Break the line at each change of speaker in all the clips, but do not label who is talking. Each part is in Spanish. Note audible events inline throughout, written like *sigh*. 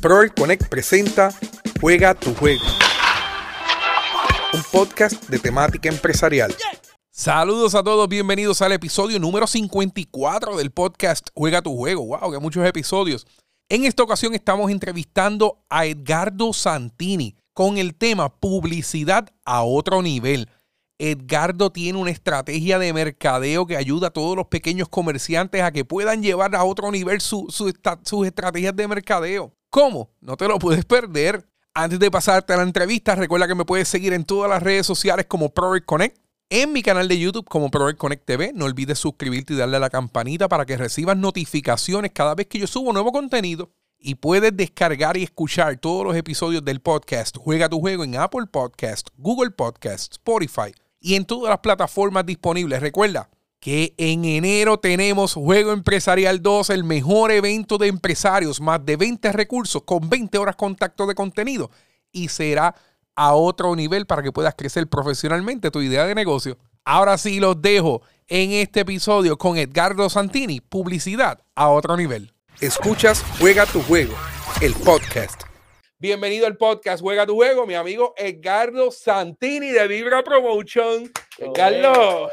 Proel Connect presenta Juega tu juego. Un podcast de temática empresarial. Saludos a todos, bienvenidos al episodio número 54 del podcast Juega tu juego. Wow, que muchos episodios. En esta ocasión estamos entrevistando a Edgardo Santini con el tema publicidad a otro nivel. Edgardo tiene una estrategia de mercadeo que ayuda a todos los pequeños comerciantes a que puedan llevar a otro nivel sus estrategias de mercadeo. ¿Cómo? No te lo puedes perder. Antes de pasarte a la entrevista, recuerda que me puedes seguir en todas las redes sociales como ProRec Connect, en mi canal de YouTube como ProRec Connect TV. No olvides suscribirte y darle a la campanita para que recibas notificaciones cada vez que yo subo nuevo contenido. Y puedes descargar y escuchar todos los episodios del podcast Juega tu juego en Apple Podcast, Google Podcast, Spotify y en todas las plataformas disponibles. Recuerda que en enero tenemos Juego Empresarial 2, el mejor evento de empresarios, más de 20 recursos con 20 horas contacto de contenido y será a otro nivel para que puedas crecer profesionalmente tu idea de negocio. Ahora sí los dejo en este episodio con Edgardo Santini, publicidad a otro nivel. Escuchas Juega tu juego, el podcast. Bienvenido al podcast Juega tu juego, mi amigo Edgardo Santini de Vibra Promotion. Edgardo.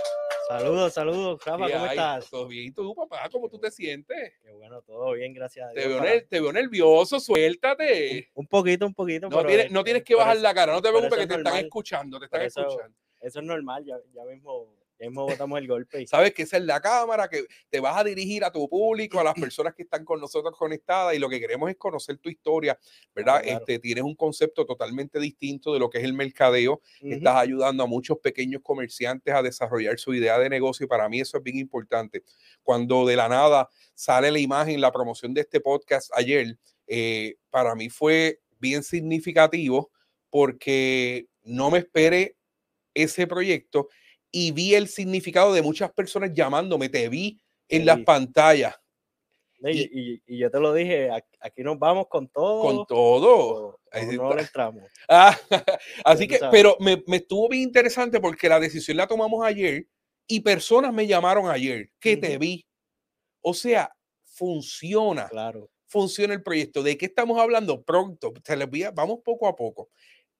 Saludos, saludos, Rafa, ¿cómo estás?
Todo bien, tú, papá, ¿cómo tú te sientes?
Qué bueno, todo bien, gracias a
Dios. Te veo, nervioso, suéltate.
Un, poquito, un poquito.
No, tienes, no tienes que bajar la cara, no te preocupes que te están escuchando, te están escuchando.
Eso es normal, ya, ya mismo mismo botamos el golpe.
Sabes que esa es la cámara, que te vas a dirigir a tu público, a las personas que están con nosotros conectadas y lo que queremos es conocer tu historia, ¿verdad? Este, tienes un concepto totalmente distinto de lo que es el mercadeo. Estás ayudando a muchos pequeños comerciantes a desarrollar su idea de negocio y para mí eso es bien importante. Cuando de la nada sale la imagen, la promoción de este podcast ayer, eh, para mí fue bien significativo porque no me esperé ese proyecto y vi el significado de muchas personas llamándome, te vi en las pantallas.
Y, y, yo te lo dije, aquí nos vamos con todo.
Con todo.
no entramos. *laughs*
Ah, así que, pero me, me, estuvo bien interesante porque la decisión la tomamos ayer y personas me llamaron ayer que te vi. O sea, funciona.
Claro.
Funciona el proyecto. ¿De qué estamos hablando? Pronto. Te les vamos poco a poco.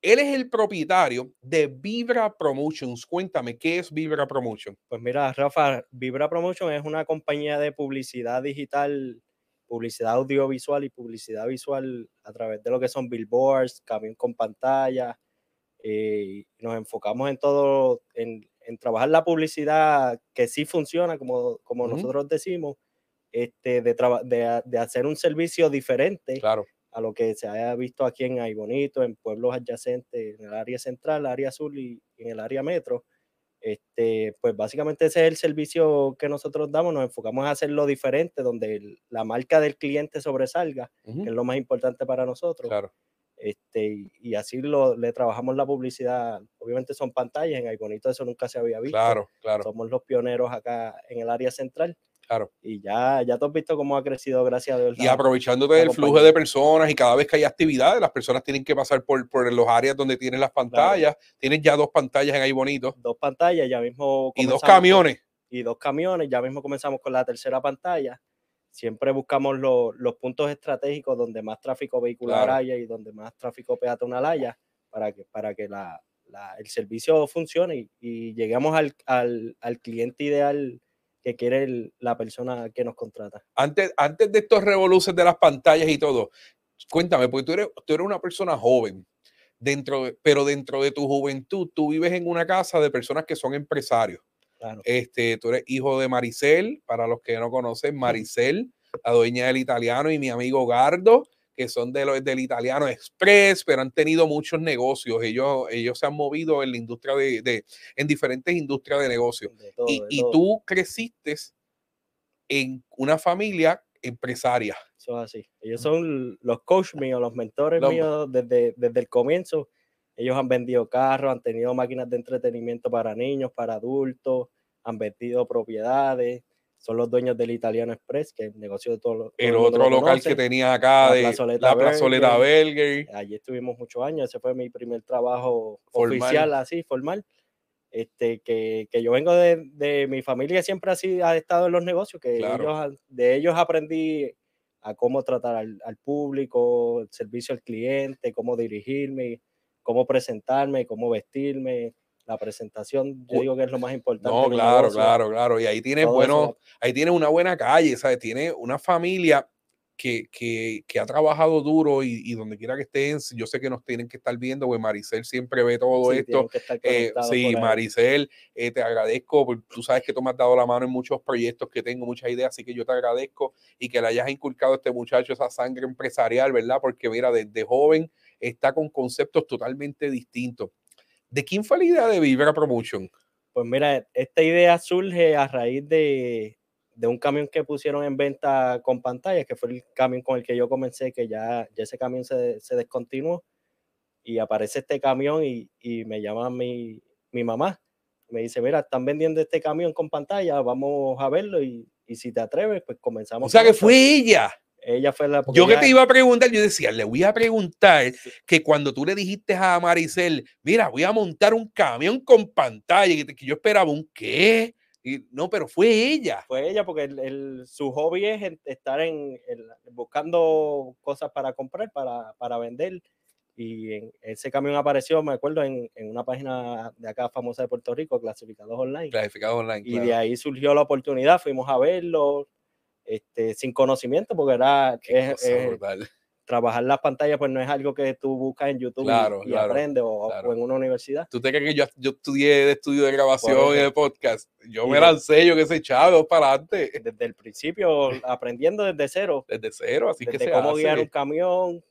Él es el propietario de Vibra Promotions. Cuéntame, ¿qué es Vibra Promotion?
Pues mira, Rafa, Vibra Promotion es una compañía de publicidad digital, publicidad audiovisual y publicidad visual a través de lo que son billboards, camión con pantalla. Eh, nos enfocamos en todo, en, trabajar la publicidad que sí funciona, como, como nosotros decimos, este, de, de, de, hacer un servicio diferente.
Claro
a lo que se haya visto aquí en Aybonito, en pueblos adyacentes, en el área central, área sur y en el área metro. Este, pues básicamente ese es el servicio que nosotros damos, nos enfocamos en hacerlo diferente, donde la marca del cliente sobresalga, que es lo más importante para nosotros.
Claro.
Este, y, así lo, le trabajamos la publicidad. Obviamente son pantallas, en Aybonito eso nunca se había visto.
Claro, claro.
Somos los pioneros acá en el área central.
Claro.
Y ya, ya tú has visto cómo ha crecido, gracias a Dios.
Y aprovechándote del flujo de personas y cada vez que hay actividades, las personas tienen que pasar por, por los áreas donde tienen las pantallas. Tienen ya dos pantallas en ahí bonitos.
Dos pantallas, ya mismo.
Y dos camiones.
y dos camiones, ya mismo comenzamos con la tercera pantalla. Siempre buscamos los puntos estratégicos donde más tráfico vehicular haya y donde más tráfico peatonal haya para que, para que la, el servicio funcione y, y lleguemos al, al, al cliente ideal que quiere la persona que nos contrata.
Antes, antes de estos revoluciones de las pantallas y todo, cuéntame, porque tú eres, tú eres una persona joven, dentro pero dentro de tu juventud, tú vives en una casa de personas que son empresarios. Este, tú eres hijo de Maricel, para los que no conocen, Maricel, la dueña del italiano, y mi amigo Gardo, que son de los, del italiano express, pero han tenido muchos negocios. Ellos, ellos se han movido en la industria de, en diferentes industrias de negocios. y, tú creciste en una familia empresaria.
Eso así. Ellos son los coach míos, los mentores míos desde, desde el comienzo. Ellos han vendido carros, han tenido máquinas de entretenimiento para niños, para adultos, han vendido propiedades son los dueños del Italiano Express, que es el negocio de todos los.
El otro local que tenía acá, de la plazoleta Belger.
Allí estuvimos muchos años, ese fue mi primer trabajo oficial, así, formal. Este, que, que yo vengo de, de, mi familia, siempre así ha estado en los negocios, que ellos, de ellos aprendí a cómo tratar al, al, público, el servicio al cliente, cómo dirigirme, cómo presentarme, cómo vestirme, la presentación, yo digo que es lo más importante.
No, claro, claro, claro. Y ahí tienes, bueno, ahí tienes una buena calle, ¿sabes? Tiene una familia que, que, que, ha trabajado duro y, y, donde quiera que estén, yo sé que nos tienen que estar viendo, pues Maricel siempre ve todo esto. Eh, sí, Maricel, eh, te agradezco, porque tú sabes que tú me has dado la mano en muchos proyectos que tengo, muchas ideas, así que yo te agradezco y que le hayas inculcado a este muchacho esa sangre empresarial, ¿verdad? Porque mira, desde joven está con conceptos totalmente distintos. ¿De quién fue la idea de Vibra Promotion?
Pues mira, esta idea surge a raíz de, de un camión que pusieron en venta con pantalla, que fue el camión con el que yo comencé, que ya, ya ese camión se, se descontinuó. Y aparece este camión y, y me llama mi, mi, mamá. Me dice, mira, están vendiendo este camión con pantalla, vamos a verlo y, y si te atreves, pues comenzamos.
O sea, que fue ella.
Ella fue la.
Yo que te iba a preguntar, yo decía, le voy a preguntar que cuando tú le dijiste a Maricel, mira, voy a montar un camión con pantalla, que, que yo esperaba un qué. Y, no, pero fue ella.
Fue ella porque el, el, su hobby es estar en, buscando cosas para comprar, para, para vender. Y en ese camión apareció, me acuerdo, en, en, una página de acá famosa de Puerto Rico, Clasificados Online.
Clasificados Online.
Y de ahí surgió la oportunidad, fuimos a verlo, este, sin conocimiento, porque era es, es, trabajar las pantallas, pues no es algo que tú buscas en YouTube
claro,
y, y
claro,
aprendes o,
claro.
o, en una universidad.
¿Tú te crees que yo, yo estudié de estudio de grabación y de podcast? Yo y me lancé, yo que sé, chavo, para adelante.
Desde el principio, aprendiendo desde cero.
Desde cero, así
desde
que se
cómo
hace.
guiar un camión,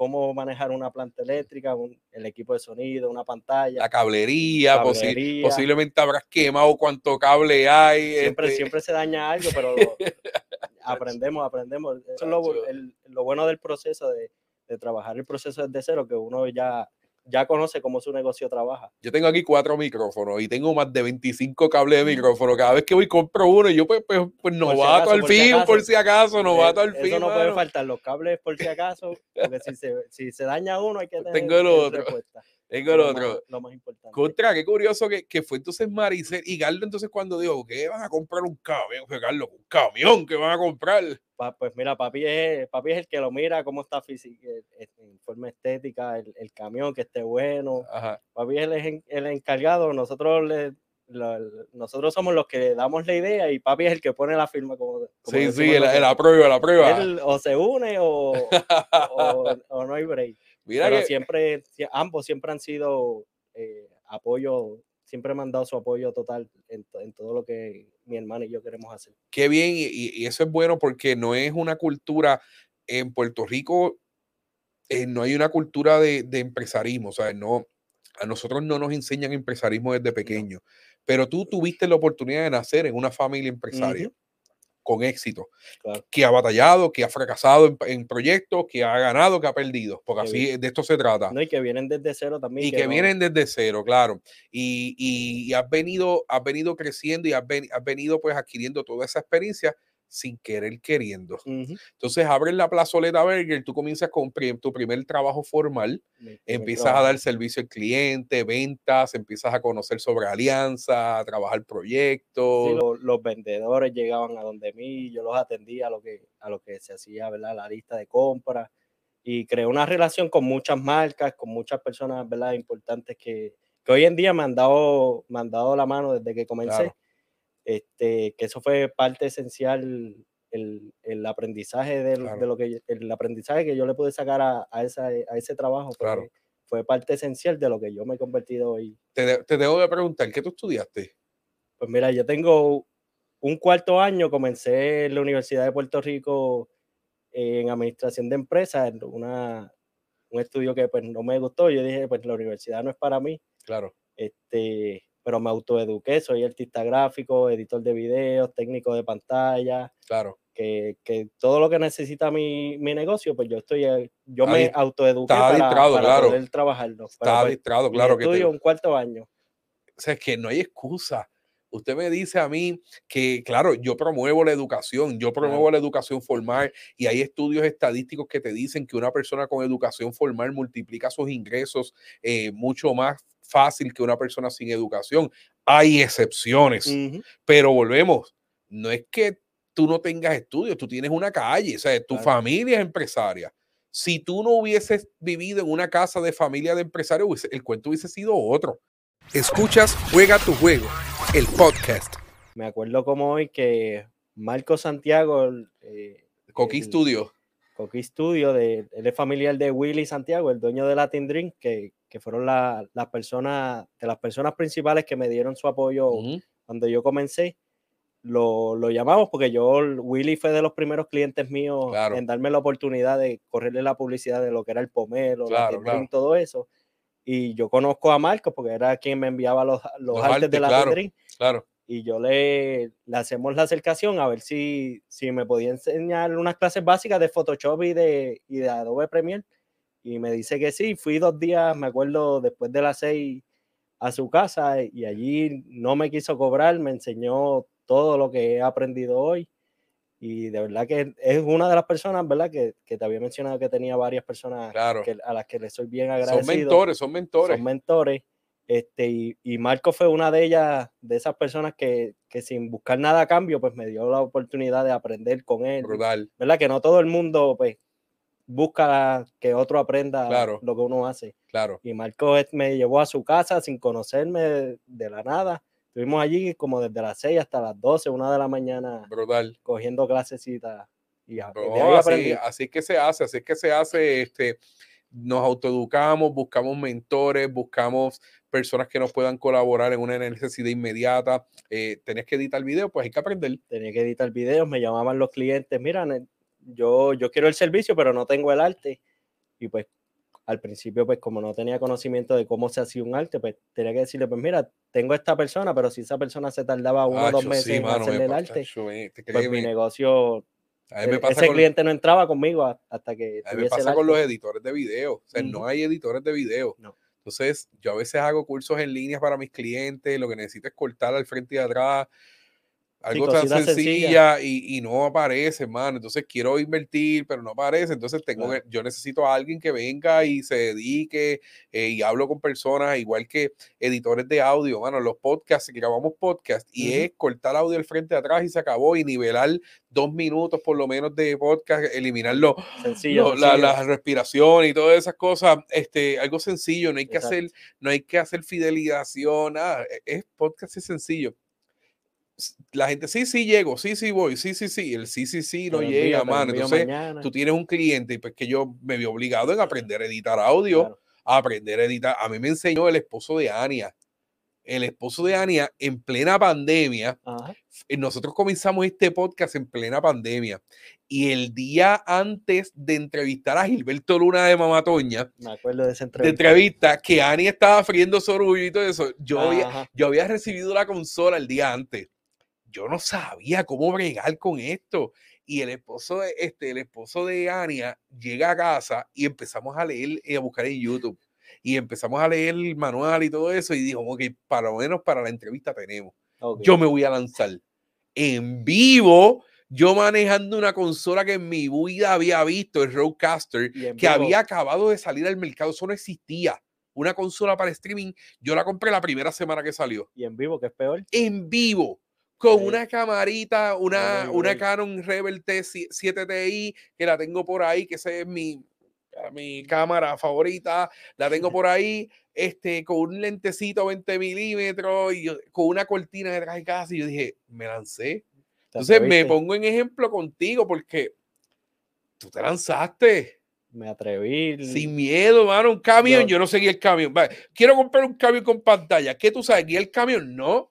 cómo manejar una planta eléctrica, un, el equipo de sonido, una pantalla.
La cablería, cablería. Posi posiblemente habrás quemado cuánto cable hay.
Siempre, este... siempre se daña algo, pero *laughs* aprendemos, aprendemos. Eso es lo, el, lo bueno del proceso de, de, trabajar el proceso desde cero, que uno ya, ya conoce cómo su negocio trabaja.
Yo tengo aquí cuatro micrófonos y tengo más de 25 cables de micrófono. Cada vez que voy compro uno y yo pues, pues, pues novato al fin, por si acaso, novato al fin.
Eso no
mano.
puede faltar, los cables por si acaso, porque si se, si se daña uno hay que tener
Tengo el otro.
respuesta.
Tengo el otro.
Lo, lo más importante.
Contra, qué curioso que, que, fue entonces Maricel y Gardo entonces cuando dijo que van a comprar un camión, fue Carlos, un camión que van a comprar.
Pa, pues mira, papi es, papi es el que lo mira, cómo está física, en forma estética, el, el, camión que esté bueno.
Ajá.
Papi es el, el encargado, nosotros le, nosotros somos los que le damos la idea y papi es el que pone la firma como,
como sí sí el, el aprueba la prueba
él o se une o, o, *laughs* o, no hay break
Mira
pero
que...
siempre ambos siempre han sido eh, apoyo siempre me han dado su apoyo total en, en, todo lo que mi hermano y yo queremos hacer
qué bien y, y eso es bueno porque no es una cultura en Puerto Rico eh, no hay una cultura de, de empresarismo o sea no a nosotros no nos enseñan empresarismo desde pequeño. No pero tú tuviste la oportunidad de nacer en una familia empresaria uh -huh. Con éxito, claro. que ha batallado, que ha fracasado en, en, proyectos, que ha ganado, que ha perdido, porque así bien. de esto se trata.
No, y que vienen desde cero también.
Y que, que no... vienen desde cero, claro. Y, y, y, has, venido, has venido creciendo y has, ven, has venido pues adquiriendo toda esa experiencia sin querer queriendo. Uh -huh. Entonces abres la plazoleta Burger, tú comienzas con tu primer trabajo formal, empiezas trabajo. a dar servicio al cliente, ventas, empiezas a conocer sobre alianza, a trabajar proyectos.
Sí, los, los, vendedores llegaban a donde mí, yo los atendía a lo que, a lo que se hacía, ¿verdad? La lista de compras y creé una relación con muchas marcas, con muchas personas, ¿verdad? Importantes que, que hoy en día me han dado, me han dado la mano desde que comencé. Claro este, que eso fue parte esencial el, el aprendizaje de, claro. de, lo que el aprendizaje que yo le pude sacar a, a, esa, a ese trabajo
claro.
fue parte esencial de lo que yo me he convertido hoy.
Te, te debo de preguntar, ¿qué tú estudiaste?
Pues mira, yo tengo un cuarto año, comencé en la Universidad de Puerto Rico en administración de empresas, una, un estudio que pues no me gustó, yo dije, pues la universidad no es para mí.
Claro.
Este, pero me autoeduqué, soy artista gráfico, editor de videos, técnico de pantalla.
Claro.
Que, que todo lo que necesita mi, mi, negocio, pues yo estoy, eh, yo está me autoeduqué para,
distrado,
para
claro.
poder trabajarlo.
Está pues, distrado, claro.
Que estudio te... un cuarto año.
O sea, es que no hay excusa. Usted me dice a mí que, claro, yo promuevo la educación, yo promuevo claro. la educación formal y hay estudios estadísticos que te dicen que una persona con educación formal multiplica sus ingresos eh, mucho más fácil que una persona sin educación. Hay excepciones, uh -huh. pero volvemos, no es que tú no tengas estudios, tú tienes una calle, o sea, tu
Claro.
familia es empresaria. Si tú no hubieses vivido en una casa de familia de empresarios, el cuento hubiese sido otro. Escuchas Juega tu juego, el podcast.
Me acuerdo como hoy que Marco Santiago, eh,
Coqui
el
Studio.
Coqui Studio, de, él es familiar de Willy Santiago, el dueño de Latin Drink, que, que fueron la- las personas, de las personas principales que me dieron su apoyo cuando yo comencé. Lo, lo llamamos porque yo, Willy fue de los primeros clientes míos
Claro.
en darme la oportunidad de correrle la publicidad de lo que era el pomelo,
Claro,
Latin
claro.
Todo eso. Y yo conozco a Marco porque era quien me enviaba los, los,
Los
artes
artes,
de
claro.
Drink
Claro.
y yo le, le hacemos la acercación a ver si, si me podía enseñar unas clases básicas de Photoshop y de, y de Adobe Premiere. Y me dice que sí, fui dos días, me acuerdo, después de las seis a su casa y allí no me quiso cobrar, me enseñó todo lo que he aprendido hoy. Y de verdad que es una de las personas, ¿verdad? Que, que te había mencionado que tenía varias personas
Claro.
que- a las que le soy bien
Son
agradecido
mentores, son mentores.
son mentores. Este, y, y Marco fue una de ellas, de esas personas que, que sin buscar nada a cambio, pues me dio la oportunidad de aprender con él.
Brutal.
¿Verdad? Que no todo el mundo, pues, busca que otro aprenda
Claro.
lo que uno hace.
Claro.
Y Marco es- me llevó a su casa sin conocerme de, la nada. Estuvimos allí como desde las 6 hasta las 12, una de la mañana,
Brutal.
cogiendo clasecitas. Y
No, así, así que se hace, así que se hace, este, nos autoeducamos, buscamos mentores, buscamos personas que nos puedan colaborar en una necesidad inmediata. Eh, tenés que editar video, pues hay que aprender.
tenía que editar videos, me llamaban los clientes, mira, yo, yo quiero el servicio, pero no tengo el arte. Y pues al principio, pues como no tenía conocimiento de cómo se hacía un arte, pues tenía que decirle, pues mira, tengo esta persona, pero si esa persona se tardaba uno o dos meses
sí,
en
mano, me
hacerle el arte,
me- te
pues mi negocio,
a mí me
e-
pasa
ese
con-
cliente no entraba conmigo hasta que
A mí me pasa con los editores de video. O sea, no hay editores de video.
No.
Entonces, yo a veces hago cursos en línea para mis clientes. Lo que necesito es cortar al frente y atrás. Algo tan
cositas
sencilla
sencillas.
y, y no aparece, hermano. Entonces quiero invertir, pero no aparece. Entonces tengo que, yo necesito a alguien que venga y se dedique eh, y hablo con personas, igual que editores de audio, mano. Los podcasts, grabamos podcast y
Ujú.
es cortar audio al frente y atrás y se acabó y nivelar dos minutos por lo menos de podcast, eliminarlo
Sencillo,
lo- la,
sencillo.
la respiración y todas esas cosas, este, algo sencillo, no hay que
Exacto.
hacer, no hay que hacer fidelización, nada, e- es podcast es sencillo. La gente, sí, sí llego, sí, sí voy, sí, sí, sí, el sí, sí, sí no llega, mano. Entonces,
mañana.
tú tienes un cliente y pues que yo me vi obligado en aprender a editar audio,
Claro.
a aprender a editar. A mí me enseñó el esposo de Ania. El esposo de Ania en plena pandemia,
Ajá.
eh, nosotros comenzamos este podcast en plena pandemia y el día antes de entrevistar a Gilberto Luna de Mamatoña,
Me acuerdo de esa
de
entrevista.
entrevista, que Ani estaba friendo sorullo y todo eso, yo había, yo había recibido la consola el día antes. Yo no sabía cómo bregar con esto. Y el esposo de, este, el esposo de Ania llega a casa y empezamos a leer y a buscar en YouTube. Y empezamos a leer el manual y todo eso. Y dijo, ok, para lo menos para la entrevista tenemos yo me voy a lanzar en vivo, yo manejando una consola que en mi vida había visto, el
en
que
vivo,
había acabado de salir al mercado, eso no existía. Una consola para streaming, yo la compré la primera semana que salió,
Y en vivo, que es peor.
en vivo, con
Sí.
una camarita, una, una. Canon Rebel T7 Ti, que la tengo por ahí, que esa es mi, mi cámara favorita, la tengo *laughs* por ahí, este, con un lentecito 20 milímetros y yo- con una cortina detrás de casa. Y yo dije, me lancé. Entonces me pongo en ejemplo contigo porque tú te lanzaste
Me atreví.
sin miedo, mano. Un camión,
Yo-
yo no seguí el camión. Vale, Quiero comprar un camión con pantalla. ¿Qué tú sabes? ¿Guía el camión? No.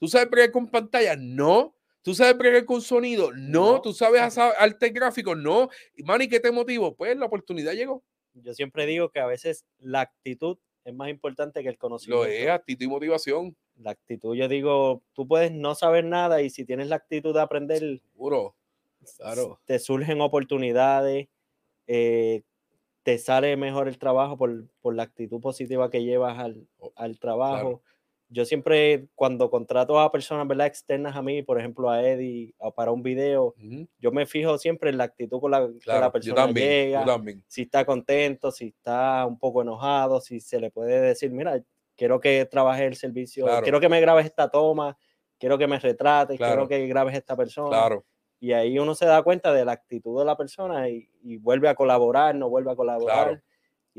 ¿Tú sabes bregar con pantalla? No. ¿Tú sabes bregar con sonido? No.
No.
¿Tú sabes hacer arte gráfico? No. Y, Mano, ¿y qué te motivó? Pues la oportunidad llegó.
Yo siempre digo que a veces la actitud es más importante que el
Lo
conocimiento.
es, actitud y motivación.
La actitud, yo digo, tú puedes no saber nada y si tienes la actitud de aprender,
Puro. Claro.
te surgen oportunidades, eh, te sale mejor el trabajo por, por la actitud positiva que llevas al,
Oh,
al trabajo. Yo siempre, cuando contrato a personas ¿verdad? externas a mí, por ejemplo a Eddie, o para un video, yo me fijo siempre en la actitud con la que
Claro,
la
yo
persona
también.
llega. Si está contento, si está un poco enojado, si se le puede decir, mira, quiero que trabajes el servicio,
Claro.
quiero que me grabes esta toma, quiero que me retrates,
Claro.
quiero que grabes esta persona. Y ahí uno se da cuenta de la actitud de la persona y, vuelve a colaborar, no vuelve a colaborar.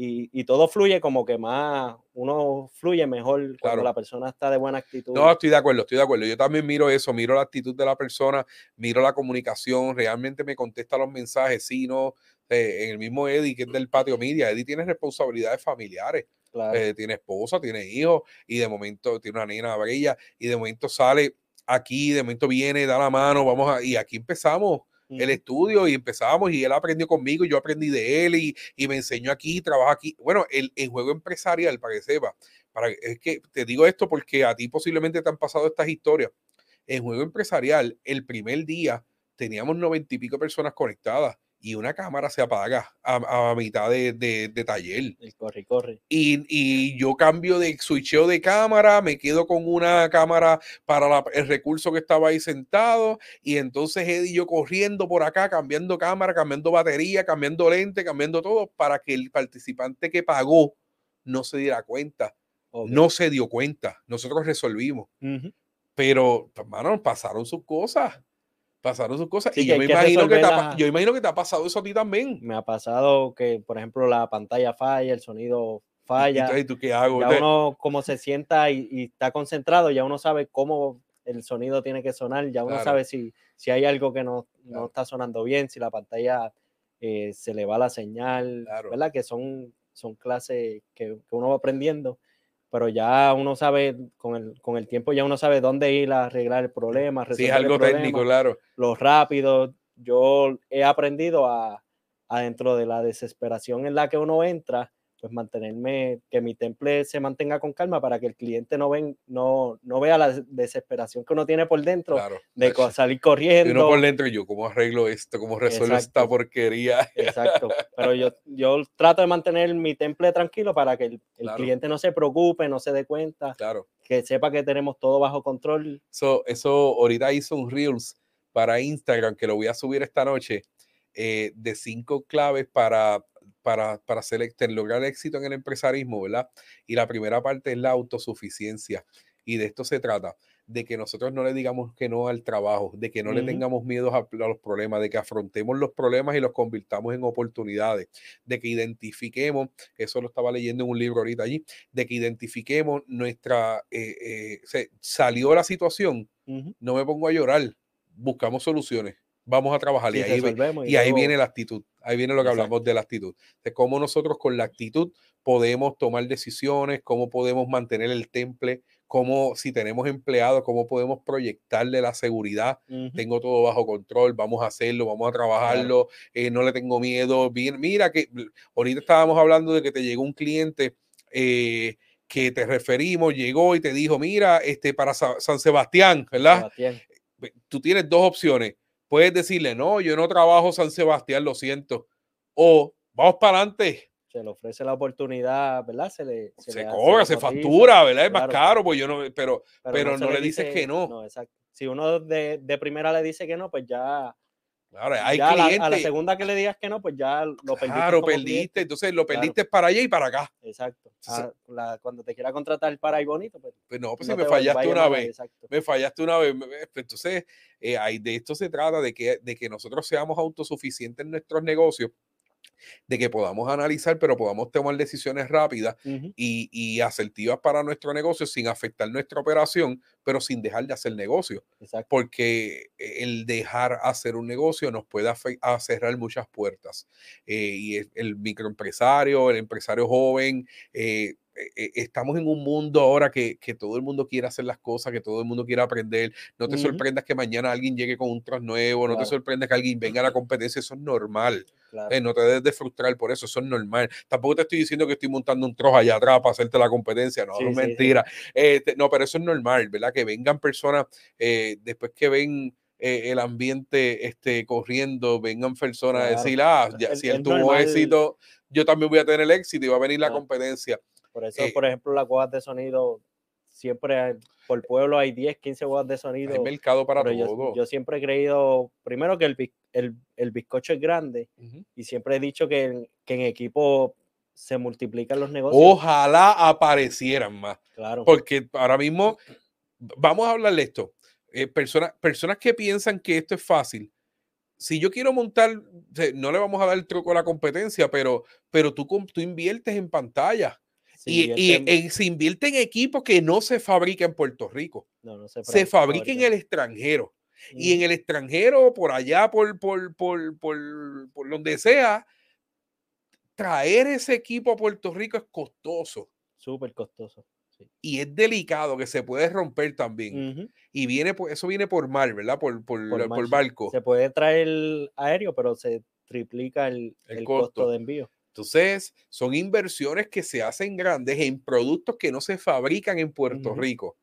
Y, todo fluye como que más, uno fluye mejor cuando la persona está de buena actitud.
No, estoy de acuerdo, estoy de acuerdo. Yo también miro eso, miro la actitud de la persona, miro la comunicación, realmente me contesta los mensajes, sí, no. Eh, en el mismo Eddie, que es del patio media, Eddie tiene responsabilidades familiares. Eh, tiene esposa, tiene hijos, y de momento tiene una nena bella, y de momento sale aquí, de momento viene, da la mano, vamos a, y aquí empezamos el estudio y empezamos y él aprendió conmigo y yo aprendí de él y, y me enseñó aquí, trabaja aquí. Bueno, el, el, juego empresarial, para que sepa, para, es que te digo esto porque a ti posiblemente te han pasado estas historias. En juego empresarial, el primer día teníamos noventa y pico personas conectadas y una cámara se apaga a, mitad de, de, taller.
Y corre, corre.
Y, y, yo cambio de switcheo de cámara, me quedo con una cámara para el recurso que estaba ahí sentado. Y entonces Eddie y yo corriendo por acá, cambiando cámara, cambiando batería, cambiando lente, cambiando todo, para que el participante que pagó no se diera cuenta. No se dio cuenta. Nosotros resolvimos. Pero, hermano, pasaron sus cosas pasaron sus cosas. y yo me imagino que, te ha, yo imagino que te ha pasado eso a ti también.
Me ha pasado que, por ejemplo, la pantalla falla, el sonido falla.
¿Y tú qué hago?
Ya uno como se sienta y, está concentrado, ya uno sabe cómo el sonido tiene que sonar, ya uno sabe si, si hay algo que no, no, está sonando bien, si la pantalla eh, se le va la señal, ¿verdad? Que son, son clases que, que uno va aprendiendo pero ya uno sabe, con el, con el tiempo ya uno sabe dónde ir a arreglar el problema.
Sí, es algo técnico, claro.
Lo rápido. Yo he aprendido a, a, dentro de la desesperación en la que uno entra, pues mantenerme, que mi temple se mantenga con calma para que el cliente no, ven, no, no vea la desesperación que uno tiene por dentro de *laughs* salir corriendo. Y
uno por dentro, y yo, ¿cómo arreglo esto? ¿Cómo resuelvo esta porquería? *laughs*
Exacto. Pero yo, yo trato de mantener mi temple tranquilo para que el, cliente no se preocupe, no se dé cuenta.
Claro.
Que sepa que tenemos todo bajo control.
Eso, eso ahorita hizo un Reels para Instagram que lo voy a subir esta noche. Eh, de cinco claves para para, para lograr éxito en el empresarismo, ¿verdad? Y la primera parte es la autosuficiencia. Y de esto se trata, de que nosotros no le digamos que no al trabajo, de que no le tengamos miedo a, los problemas, de que afrontemos los problemas y los convirtamos en oportunidades, de que identifiquemos, eso lo estaba leyendo en un libro ahorita allí, de que identifiquemos nuestra, eh, eh, salió la situación, no me pongo a llorar, buscamos soluciones vamos a trabajar. y, ahí, y, ahí viene la actitud. Ahí viene lo que hablamos de la actitud. De cómo nosotros con la actitud podemos tomar decisiones, cómo podemos mantener el temple, cómo si tenemos empleados, cómo podemos proyectarle la seguridad. Tengo todo bajo control, vamos a hacerlo, vamos a trabajarlo, eh, no le tengo miedo. Bien, mira que ahorita estábamos hablando de que te llegó un cliente. Eh, que te referimos, llegó y te dijo, mira, este para San Sebastián, ¿verdad? Tú tienes dos opciones puedes decirle, no, yo no trabajo San Sebastián, lo siento. O vamos para adelante.
Se le ofrece la oportunidad, ¿verdad? Se le,
se, cobra, se factura, ¿verdad? Es más caro, pues yo no, pero, pero, no, le, dices que no.
No, exacto. Si uno de, de primera le dice que no, pues ya
Claro, hay clientes.
A la, segunda que le digas que no, pues ya lo perdiste.
Claro, perdiste. Entonces lo perdiste para allá y para acá.
Exacto. Ah, cuando te quiera contratar para ahí bonito, pues.
Pues no, pues si me fallaste una vez. Me fallaste una vez. Entonces, eh, de esto se trata, de que, de que nosotros seamos autosuficientes en nuestros negocios de que podamos analizar, pero podamos tomar decisiones rápidas y, y, asertivas para nuestro negocio sin afectar nuestra operación, pero sin dejar de hacer negocio. Porque el dejar hacer un negocio nos puede cerrar muchas puertas. Eh, y el, microempresario, el empresario joven, eh, e, estamos en un mundo ahora que, que, todo el mundo quiere hacer las cosas, que todo el mundo quiere aprender. No te sorprendas que mañana alguien llegue con un tras nuevo, no te sorprendas que alguien venga a la *clears throat* competencia, eso es normal. Eh, no te debes de frustrar por eso, eso es normal. Tampoco te estoy diciendo que estoy montando un trozo allá atrás para hacerte la competencia, no, no es mentira. Este, no, pero eso es normal, ¿verdad? Que vengan personas eh, después que ven eh, el ambiente este, corriendo, vengan personas a decir, ah, ya, si él tuvo éxito, yo también voy a tener el éxito y va a venir la competencia.
Por eso, por ejemplo, las cuevas de sonido, siempre por pueblo hay 10, 15 cuevas de sonido.
Hay mercado para todo.
Yo, siempre he creído, primero que el, el, el bizcocho es grande y siempre he dicho que, que en equipo se multiplican los negocios.
Ojalá aparecieran más. Claro. Porque ahora mismo, vamos a hablar de esto. Eh, personas, personas que piensan que esto es fácil, si yo quiero montar, no le vamos a dar el truco a la competencia, pero, pero tú, tú inviertes en pantalla. Y, y se invierte en equipos que no se fabrica en Puerto Rico. se, fabrica en el extranjero. Y en el extranjero, por allá, por, por, por, por, por donde sea, traer ese equipo a Puerto Rico es costoso.
Súper costoso.
Y es delicado que se puede romper también. Y viene, eso viene por mar, ¿verdad? Por, por, por, barco.
Se puede traer el aéreo, pero se triplica el, el, costo. de envío.
Entonces, son inversiones que se hacen grandes en productos que no se fabrican en Puerto Rico.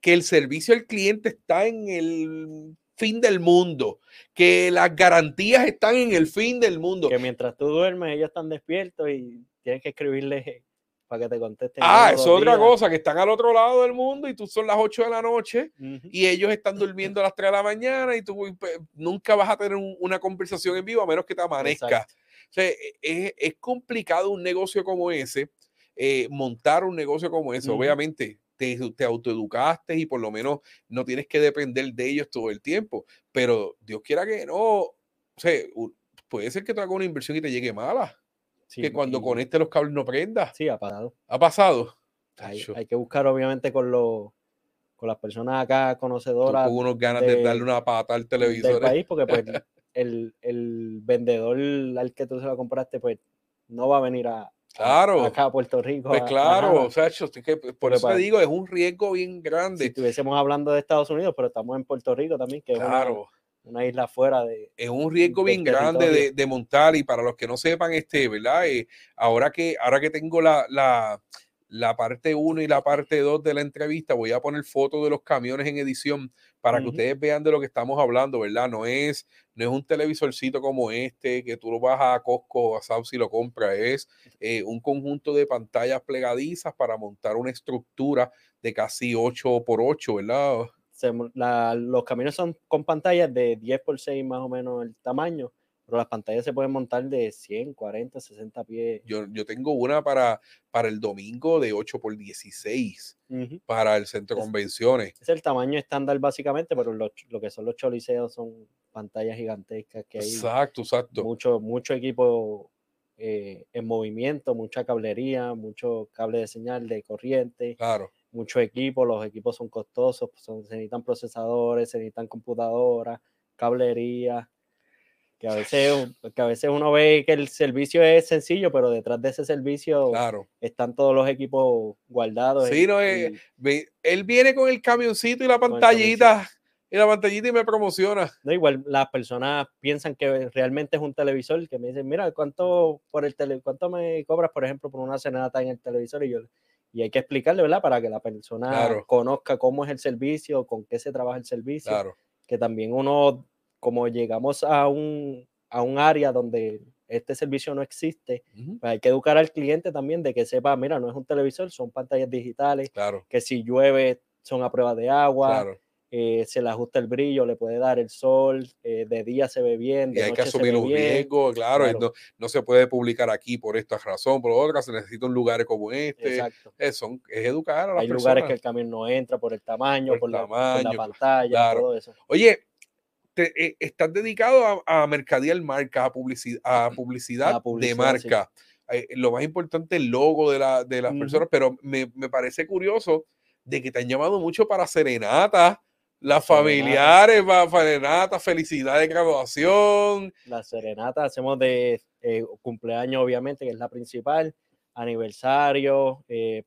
Que el servicio al cliente está en el fin del mundo, que las garantías están en el fin del mundo.
Que mientras tú duermes, ellos están despiertos y tienes que escribirle para que te contesten.
Ah, es otra cosa, que están al otro lado del mundo y tú son las 8 de la noche y ellos están durmiendo a las 3 de la mañana y tú pues, nunca vas a tener una conversación en vivo a menos que te amanezca. Sea, e, es, complicado un negocio como ese, eh, montar un negocio como ese. Obviamente, te, autoeducaste y por lo menos no tienes que depender de ellos todo el tiempo. Pero Dios quiera que no, o sea, puede ser que te haga una inversión y te llegue mala. que cuando conecte los cables no prenda.
Sí, ha pasado.
Ha pasado.
Hay, que buscar, obviamente, con los con las personas acá conocedoras.
Tuvo unos ganas de, darle una pata al televisor.
Del país, porque pues *laughs* el, el, vendedor al que tú se lo compraste, pues no va a venir a,
Claro.
Acá a Puerto Rico.
Pues claro, o sea, que por eso te digo, es un riesgo bien grande. Si
estuviésemos hablando de Estados Unidos, pero estamos en Puerto Rico también, que es una, isla fuera de.
Es un riesgo bien grande de, montar, y para los que no sepan, este, ¿verdad? Eh, ahora, que, ahora que tengo la, la, la parte 1 y la parte 2 de la entrevista, voy a poner fotos de los camiones en edición para que ustedes vean de lo que estamos hablando, ¿verdad? No es, no es un televisorcito como este que tú lo vas a Costco o a South y lo compras, es eh, un conjunto de pantallas plegadizas para montar una estructura de casi 8 por 8, ¿verdad?
los camiones son con pantallas de 10 por 6 más o menos el tamaño pero las pantallas se pueden montar de 100, 40, 60 pies.
Yo, yo tengo una para, para el domingo de 8 por 16 para el centro de convenciones.
Es el tamaño estándar básicamente, pero lo, lo, que son los choliseos son pantallas gigantescas que hay.
Exacto, exacto.
Mucho, mucho equipo eh, en movimiento, mucha cablería, mucho cable de señal de corriente.
Claro.
Mucho equipo, los equipos son costosos, son, se necesitan procesadores, se necesitan computadoras, cablería que a veces, que a veces uno ve que el servicio es sencillo, pero detrás de ese servicio están todos los equipos guardados.
Sí, no, eh, él viene con el camioncito y la pantallita, y la pantallita y me promociona.
No, igual las personas piensan que realmente es un televisor, que me dicen, mira, ¿cuánto por el tele, cuánto me cobras, por ejemplo, por una cenata en el televisor? Y yo y hay que explicarle, ¿verdad? Para que la persona conozca cómo es el servicio, con qué se trabaja el servicio.
Claro.
Que también uno como llegamos a un, a un área donde este servicio no existe, pues hay que educar al cliente también de que sepa, mira, no es un televisor, son pantallas digitales,
claro.
que si llueve son a prueba de agua, eh, se le ajusta el brillo, le puede dar el sol, eh, de día se ve bien.
De y hay que asumir un riesgo, claro, No, no, se puede publicar aquí por esta razón, por otra, se necesita un lugar como este. Exacto. Es, es educar a las
Hay lugares que el camión no entra por el tamaño, por, la, pantalla, todo eso.
Oye, te, eh, estás dedicado a, a mercadear marca, a publicidad, a publicidad, de marca. Eh, lo más importante, el logo de, la, de las personas, pero me, me, parece curioso de que te han llamado mucho para serenata, las familiares, para serenata, felicidad de graduación.
La serenata hacemos de eh, cumpleaños, obviamente, que es la principal, aniversario, eh,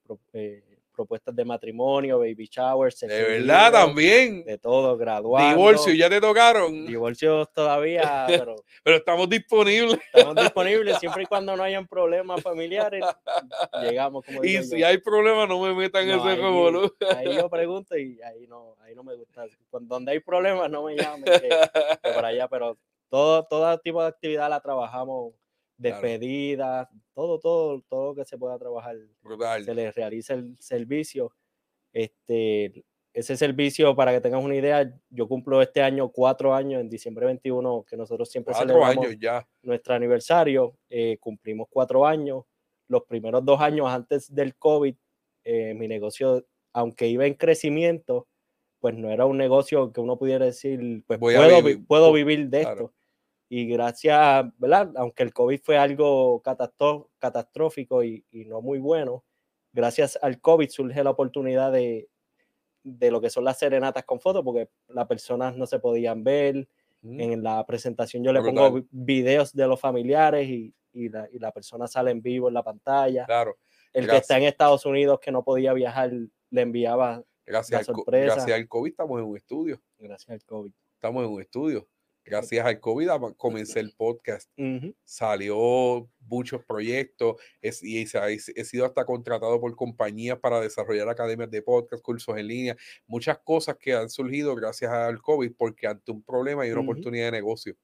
propuestas de matrimonio, baby showers.
De verdad, también.
De todo, graduado.
Divorcio, ya te tocaron.
Divorcios todavía, *laughs* pero.
pero estamos disponibles.
Estamos disponibles siempre y cuando no hayan problemas familiares. llegamos como.
Y si hay problemas, no me metan en ese revolú.
Ahí yo pregunto y ahí no, ahí no me gusta. Donde hay problemas, no me llamen que, por allá, pero todo, todo tipo de actividad la trabajamos despedidas, todo, todo, todo lo que se pueda trabajar. Se les realiza el servicio. Este, ese servicio, para que tengas una idea, yo cumplo este año cuatro años, en diciembre 21, que nosotros siempre celebramos
ya.
nuestro aniversario, eh, cumplimos cuatro años. Los primeros dos años antes del COVID, eh, mi negocio, aunque iba en crecimiento, pues no era un negocio que uno pudiera decir, pues puedo, vivir, puedo vivir de esto Y gracias, ¿verdad? Aunque el COVID fue algo catastrófico y, y no muy bueno, gracias al COVID surge la oportunidad de, de lo que son las serenatas con fotos, porque las personas no se podían ver. En la presentación yo le pongo videos de los familiares y, y, la, y, la, persona sale en vivo en la pantalla.
Claro.
El que está en Estados Unidos que no podía viajar le enviaba
gracias la sorpresa. Al, gracias al COVID estamos en un estudio.
Gracias al COVID.
Estamos en un estudio gracias al COVID comencé el podcast. Salió muchos proyectos y he, sido hasta contratado por compañías para desarrollar academias de podcast, cursos en línea, muchas cosas que han surgido gracias al COVID porque ante un problema hay una oportunidad de negocio.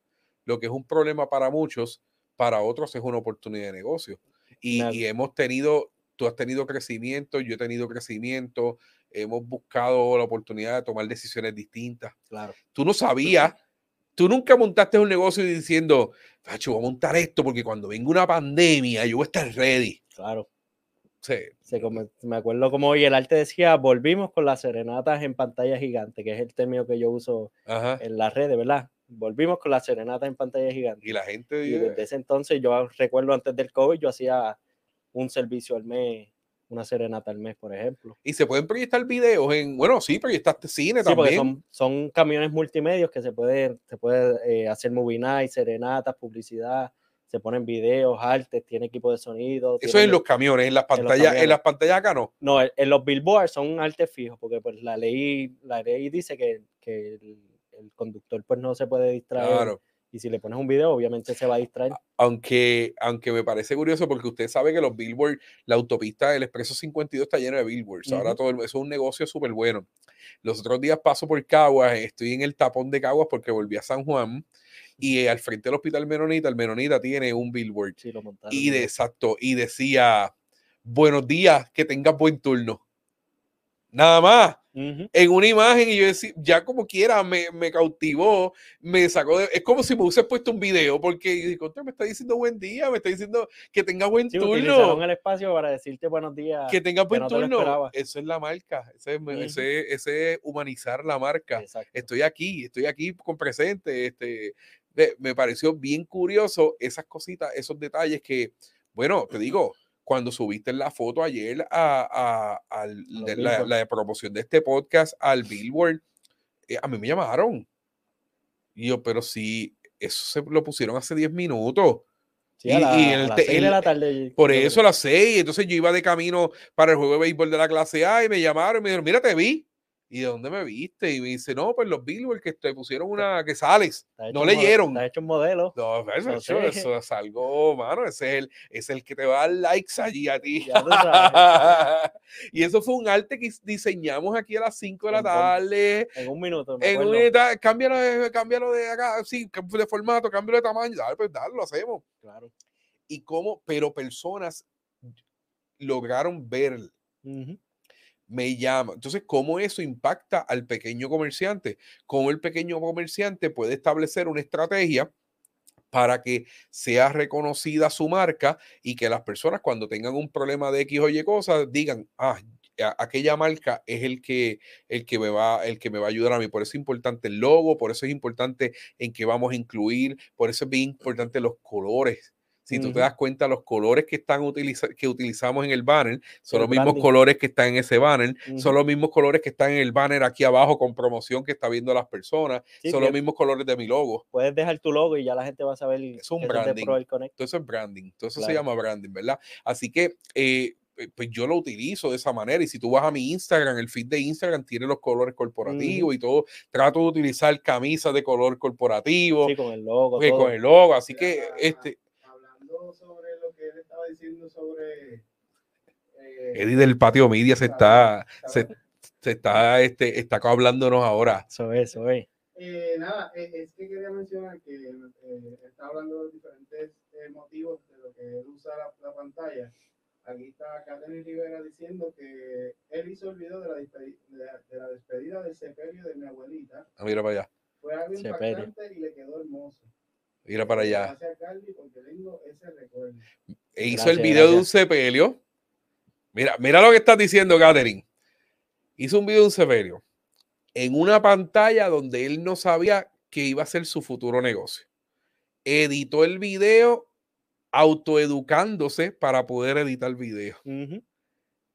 Lo que es un problema para muchos, para otros es una oportunidad de negocio. Y, y hemos tenido, tú has tenido crecimiento, yo he tenido crecimiento, hemos buscado la oportunidad de tomar decisiones distintas.
Claro.
Tú no sabías Tú nunca montaste un negocio diciendo, Facho, voy a montar esto porque cuando venga una pandemia yo voy a estar ready.
Claro.
Sí.
me acuerdo como hoy el arte decía, volvimos con las serenatas en pantalla gigante, que es el término que yo uso en las redes, ¿verdad? Volvimos con las serenatas en pantalla gigante.
Y la gente...
Y desde ese entonces, yo recuerdo antes del COVID, yo hacía un servicio al mes una serenata al mes, por ejemplo.
Y se pueden proyectar videos en, bueno, sí, proyectaste cine sí, Porque
son, son camiones multimedios que se puede, se puede eh, hacer movie night, serenatas, publicidad, se ponen videos, artes, tiene equipo de sonido.
Eso es en los camiones, en las pantallas, en, las pantallas acá no.
No, en, los billboards son artes fijos, porque pues la ley, la ley dice que, que el, el, conductor pues no se puede distraer. Claro y si le pones un video, obviamente se va a distraer.
Aunque, aunque me parece curioso porque usted sabe que los billboards, la autopista del Expreso 52 está llena de billboards. Ahora todo eso es un negocio súper bueno. Los otros días paso por Caguas, estoy en el tapón de Caguas porque volví a San Juan y eh, al frente del Hospital Menonita, el Menonita tiene un billboard.
Sí, lo montaron,
y de, exacto, y decía, buenos días, que tengas buen turno. Nada más en una imagen y yo decía, ya como quiera, me, me cautivó, me sacó de, es como si me hubiese puesto un video, porque me está diciendo buen día, me está diciendo que tenga buen sí, turno.
el espacio para decirte buenos días.
Que tenga buen turno. Eso es la marca, ese, ese, ese, es humanizar la marca. Estoy aquí, estoy aquí con presente, este, me pareció bien curioso esas cositas, esos detalles que, bueno, te digo, cuando subiste la foto ayer a, la, promoción de este podcast al Billboard, eh, a mí me llamaron. Y yo, pero sí, eso se lo pusieron hace 10 minutos.
y, a, las de la tarde.
Por eso a las 6. Entonces yo iba de camino para el juego de béisbol de la clase A y me llamaron y me dijeron, mira, te vi. ¿Y de dónde me viste? Y me dice, no, pues los Billboard que te pusieron una que sales. No leyeron.
ha hecho un modelo.
No, pues, eso, eso, es algo, mano, ese es el, es el que te va a dar likes allí a ti. *laughs* y eso fue un arte que diseñamos aquí a las 5 de la tarde.
En un minuto.
en un minuto, cámbialo cámbialo de acá, sí, de formato, cámbialo de tamaño. Dale, pues dale, lo hacemos.
Claro.
Y cómo, pero personas lograron ver me llama. Entonces, ¿cómo eso impacta al pequeño comerciante? ¿Cómo el pequeño comerciante puede establecer una estrategia para que sea reconocida su marca y que las personas cuando tengan un problema de X o Y cosas digan, ah, aquella marca es el que, el que me va, el que me va a ayudar a mí. Por eso es importante el logo, por eso es importante en qué vamos a incluir, por eso es bien importante los colores si tú te das cuenta, los colores que, están que utilizamos en el banner son los mismos colores que están en ese banner, son los mismos colores que están en el banner aquí abajo con promoción que está viendo las personas, son los mismos colores de mi logo.
Puedes dejar tu logo y ya la gente va a saber.
Es un branding. Todo eso es branding. Todo eso se llama branding, ¿verdad? Así que eh, eh, pues yo lo utilizo de esa manera. Y si tú vas a mi Instagram, el feed de Instagram tiene los colores corporativos y todo. Trato de utilizar camisas de color corporativo.
Sí, con el logo.
Con el logo. Así que este
sobre lo que él estaba diciendo sobre.
Eh, Eddie del patio media se está, se, está, este, está hablándonos ahora.
Eso es, eso
es. Eh, nada, eh, es que quería mencionar que eh, está hablando de los diferentes motivos de lo que él usa la, pantalla. Aquí está Catherine Rivera diciendo que él hizo el video de la, despedida, de, la despedida del sepelio de mi abuelita.
Ah, mira para allá.
Fue algo impactante y le quedó hermoso.
Mira para allá. E hizo el video de un sepelio. Mira, mira lo que estás diciendo, Catherine. Hizo un video de un sepelio en una pantalla donde él no sabía que iba a ser su futuro negocio. editó el video autoeducándose para poder editar video.
Ujú.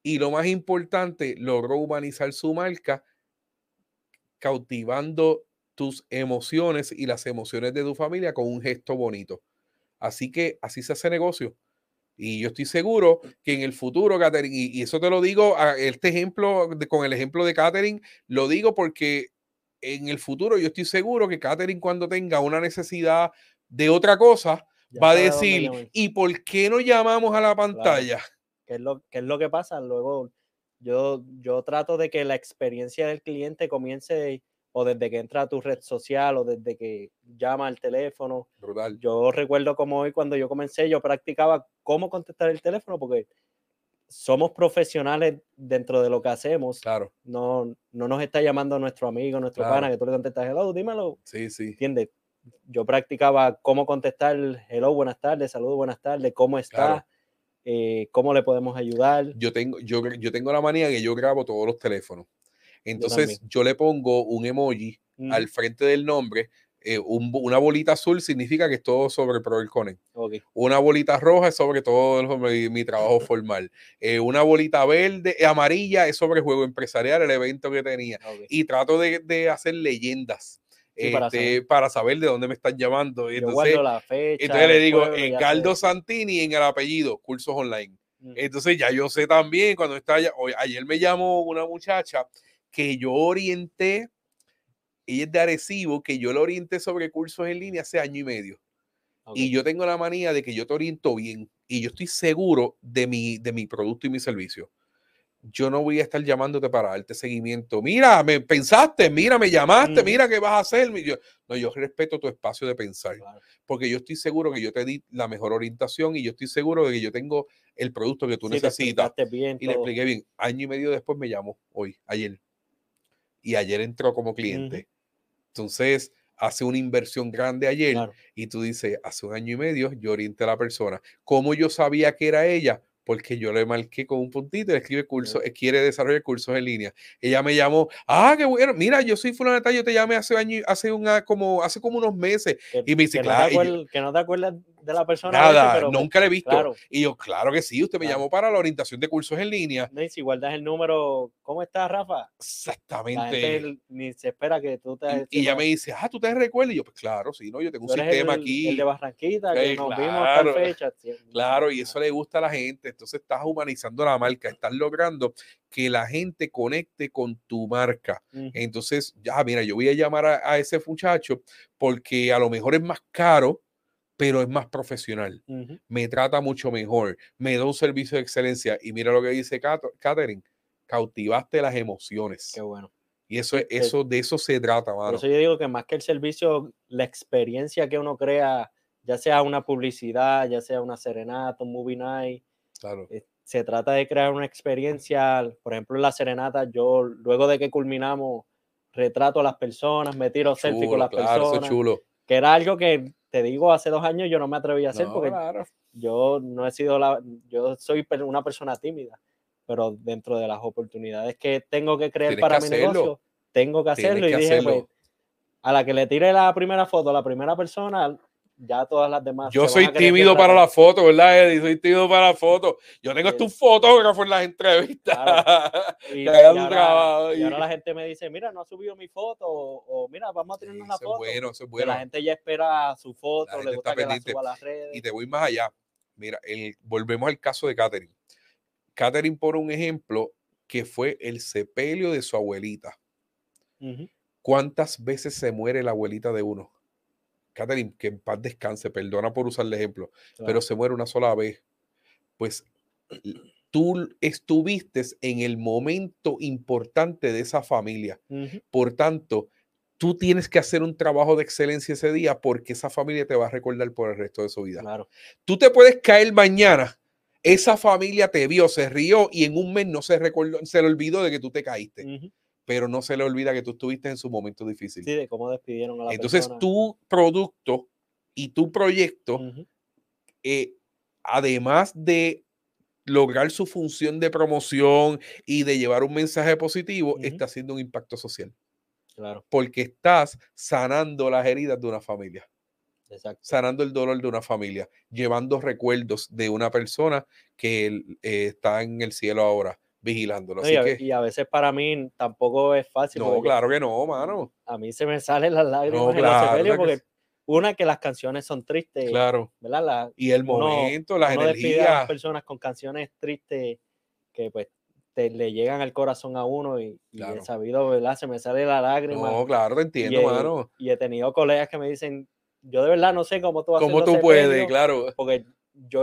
Y lo más importante, logró humanizar su marca cautivando tus emociones y las emociones de tu familia con un gesto bonito. Así que así se hace negocio. Y yo estoy seguro que en el futuro, Catherine, y, y eso te lo digo, a este ejemplo, de- con el ejemplo de Catherine, lo digo porque en el futuro yo estoy seguro que Catherine cuando tenga una necesidad de otra cosa,
Ya
va a decir. ¿y por qué no llamamos a la pantalla?
¿Qué es lo, qué es lo que pasa? Luego, yo, yo trato de que la experiencia del cliente comience o desde que entra a tu red social o desde que llama al teléfono.
Brutal.
Yo recuerdo como hoy cuando yo comencé, yo practicaba cómo contestar el teléfono porque somos profesionales dentro de lo que hacemos.
Claro,
No, no nos está llamando nuestro amigo, nuestro
Claro.
pana, que tú le contestas, hello, dímelo.
sí, sí.
¿Entiendes? Yo practicaba cómo contestar, hello, buenas tardes, saludos, buenas tardes, ¿cómo está?
Claro.
Eh, ¿Cómo le podemos ayudar?
yo tengo, yo, yo tengo la manía que yo grabo todos los teléfonos. Entonces yo, le pongo un emoji
Mm,
al frente del nombre. eh, un una bolita azul significa que es todo sobre Pro Connect.
ok,
Una bolita roja es sobre todo mi, mi trabajo formal. Eh, una bolita verde, eh, amarilla es sobre juego empresarial, el evento que tenía.
ok.
Y trato de, de hacer leyendas
Sí, para
este, para, saber. de dónde me están llamando. Y
Yo
entonces,
la fecha.
entonces le digo,
pueblo, sé.
Santini en el apellido, cursos online.
Mm,
Entonces ya yo sé también cuando está allá, ayer me llamó una muchacha que yo orienté, ella es de Arecibo, que yo la orienté sobre cursos en línea hace año y medio. Y yo tengo la manía de que yo te oriento bien y yo estoy seguro de mi, de mi producto y mi servicio. Yo no voy a estar llamándote para darte seguimiento. Mira, me pensaste, mira, me llamaste,
Ujú.
mira qué vas a hacer. Yo- no, yo respeto tu espacio de pensar
Claro.
porque yo estoy seguro que yo te di la mejor orientación y yo estoy seguro de que yo tengo el producto que tú
Sí,
necesitas.
bien
Y le expliqué bien. Año y medio después me llamó, hoy, ayer. Y ayer entró como cliente. Entonces, hace una inversión grande ayer
Claro.
y tú dices, hace un año y medio yo orienté a la persona. ¿Cómo yo sabía que era ella? Porque yo le marqué con un puntito, le escribe curso, eh, quiere desarrollar cursos en línea. Ella me llamó, ah, qué bueno, mira, yo soy tal, yo te llamé hace año, hace una, como, hace como unos meses.
Que,
Y me dice,
que
claro,
no te
y yo-
acuerdas, que no te acuerdas de la persona.
Nada,
pero, pues,
nunca le he visto.
claro.
Y yo, claro que sí, usted me
Claro.
llamó para la orientación de cursos en línea.
No, y si guardas el número, ¿cómo estás, Rafa? La gente
Exactamente.
ni se espera que tú te.
Y, y ella me dice, ah, ¿tú te recuerdas? Y yo, pues claro, sí, no, yo tengo un sistema
el,
aquí.
El de Barranquita, que nos vimos a tal fecha.
Claro, y eso le gusta a la gente. Entonces estás humanizando la marca, estás logrando que la gente conecte con tu marca. Entonces, ya, mira, yo voy a llamar a, a ese muchacho porque a lo mejor es más caro, pero es más profesional. Me trata mucho mejor, me da un servicio de excelencia. Y mira lo que dice Catherine, cautivaste las emociones.
Qué bueno.
Y eso, es-
que-
eso de eso se trata,
Por
mano.
eso yo digo que más que el servicio, la experiencia que uno crea, ya sea una publicidad, ya sea una serenata, un movie night,
Claro.
eh, se trata de crear una experiencia, por ejemplo, en la serenata, yo luego de que culminamos, retrato a las personas, me tiro selfie con
Chulo,
las
claro, eso es
personas,
chulo.
Que era algo que te digo, hace dos años yo no me atreví a hacer
No,
porque
claro.
yo no he sido la, yo soy una persona tímida, pero dentro de las oportunidades que tengo que crear
Tienes
para
que
mi
hacerlo.
negocio, tengo que
Tienes
hacerlo y
que
dije,
hacerlo.
pues, a la que le tire la primera foto a la primera persona, ya todas las demás.
Yo soy tímido para la foto, ¿verdad, Eddie? Soy tímido para la foto. Yo tengo hasta
Sí.
un fotógrafo en las entrevistas. *laughs*
Y, ahora, y la gente me dice, mira, no ha subido mi foto, o, o, mira, vamos a tener
Sí,
una foto.
bueno, eso es
Que
bueno.
la gente ya espera su foto, le gusta que la suba a las redes.
Y te voy más allá. Mira, el- volvemos al caso de Catherine. Catherine pone un ejemplo que fue el sepelio de su abuelita. ¿Cuántas veces se muere la abuelita de uno? Catherine, que en paz descanse, perdona por usar el ejemplo, pero se muere una sola vez. Pues *clears throat* tú estuviste en el momento importante de esa familia. Por tanto, tú tienes que hacer un trabajo de excelencia ese día porque esa familia te va a recordar por el resto de su vida.
claro.
Tú te puedes caer mañana. Esa familia te vio, se rió y en un mes no se recordó, se le olvidó de que tú te caíste,
Ujú.
Pero no se le olvida que tú estuviste en su momento difícil.
Sí, de cómo despidieron a la
Entonces,
persona.
tu producto y tu proyecto, eh, además de lograr su función de promoción y de llevar un mensaje positivo, está haciendo un impacto social
Claro.
porque estás sanando las heridas de una familia.
Exacto.
sanando el dolor de una familia, llevando recuerdos de una persona que eh, está en el cielo ahora, vigilándolo.
No,
Así
y, a,
que,
y a veces para mí tampoco es fácil.
no, claro que no, mano.
A mí se me salen las lágrimas en
claro que
porque
sí.
una que las canciones son tristes,
Claro.
¿verdad? La-
Y el
uno-
momento, las
uno despide a las
energías.
personas con canciones tristes que pues te, le llegan al corazón a uno y, y
Claro.
he sabido, ¿verdad? Se me sale la lágrima.
No, claro, te
y,
entiendo,
he,
mano.
y he tenido colegas que me dicen, yo de verdad no sé cómo tú haces
¿Cómo tú puedes?
sepelios",
Claro.
Porque yo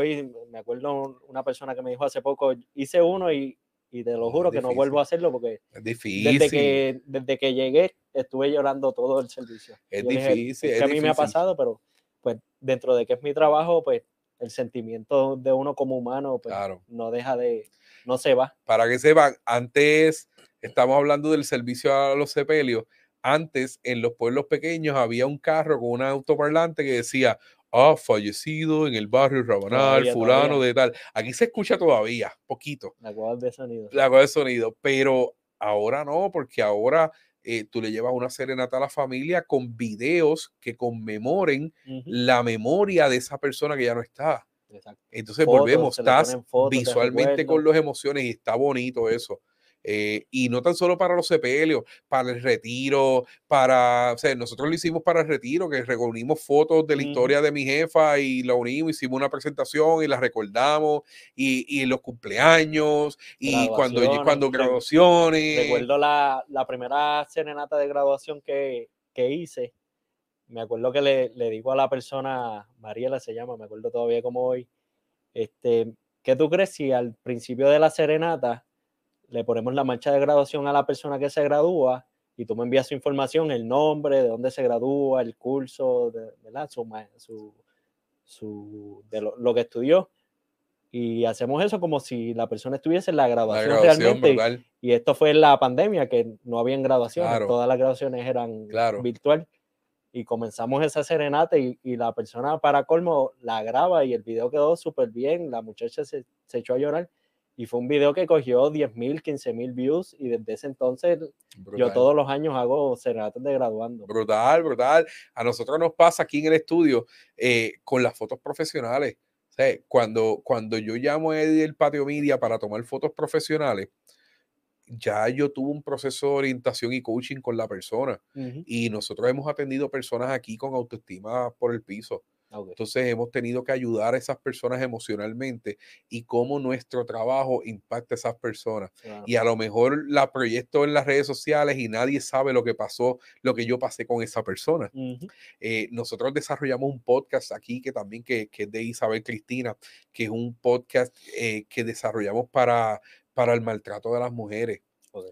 me acuerdo una persona que me dijo hace poco, hice uno y, y te lo juro que no vuelvo a hacerlo porque
Es difícil.
desde que, desde que llegué estuve llorando todo el servicio.
Es
Yo dije,
difícil,
"Es
es
que a mí me ha
difícil".
pasado, pero pues dentro de que es mi trabajo, pues el sentimiento de uno como humano pues,
Claro.
no deja de, no se va.
Para que sepan, antes estamos hablando del servicio a los sepelios. Antes, en los pueblos pequeños, había un carro con un autoparlante que decía, ha fallecido en el barrio Rabanal,
Todavía,
fulano
todavía.
de tal. Aquí se escucha todavía, poquito,
La cual de sonido.
la cosa de sonido, pero ahora no, porque ahora eh, tú le llevas una serenata a la familia con videos que conmemoren
Ujú,
la memoria de esa persona que ya no está.
exacto.
Entonces
Fotos,
volvemos, estás
fotos
visualmente con las emociones y está bonito eso. Eh, y no tan solo para los sepelios, para el retiro, para, o sea, nosotros lo hicimos para el retiro, que reunimos fotos de la historia de mi jefa y la unimos, hicimos una presentación y la recordamos, y, y los cumpleaños, y cuando, cuando graduaciones.
Recuerdo la, la primera serenata de graduación que, que hice. Me acuerdo que le, le digo a la persona, Mariela se llama, me acuerdo todavía como hoy, este, ¿qué tú crees si al principio de la serenata le ponemos la marcha de graduación a la persona que se gradúa y tú me envías su información, el nombre, de dónde se gradúa, el curso, de, ¿verdad? Su, su, su- de lo, lo que estudió. Y hacemos eso como si la persona estuviese en la
la
graduación,
graduación,
realmente. y- y esto fue en la pandemia, que no habían graduaciones,
Claro.
todas las graduaciones eran
Claro.
virtual. Y comenzamos esa serenata y, y la persona para colmo la graba y el video quedó súper bien, la muchacha se, se echó a llorar y fue un video que cogió 10 mil, 15 mil views y desde ese entonces yo
brutal.
todos los años hago serenatas de graduando.
Brutal, brutal. A nosotros nos pasa aquí en el estudio eh, con las fotos profesionales. O sea, cuando, cuando yo llamo a Eddie del Patio Media para tomar fotos profesionales, ya yo tuve un proceso de orientación y coaching con la persona.
Ujú,
Y nosotros hemos atendido personas aquí con autoestima por el piso.
Ok,
Entonces hemos tenido que ayudar a esas personas emocionalmente y cómo nuestro trabajo impacta a esas personas
claro.
y a lo mejor la proyecto en las redes sociales y nadie sabe lo que pasó, lo que yo pasé con esa persona.
Ujú,
Eh, nosotros desarrollamos un podcast aquí que también que, que es de Isabel Cristina, que es un podcast eh, que desarrollamos para, para el maltrato de las mujeres,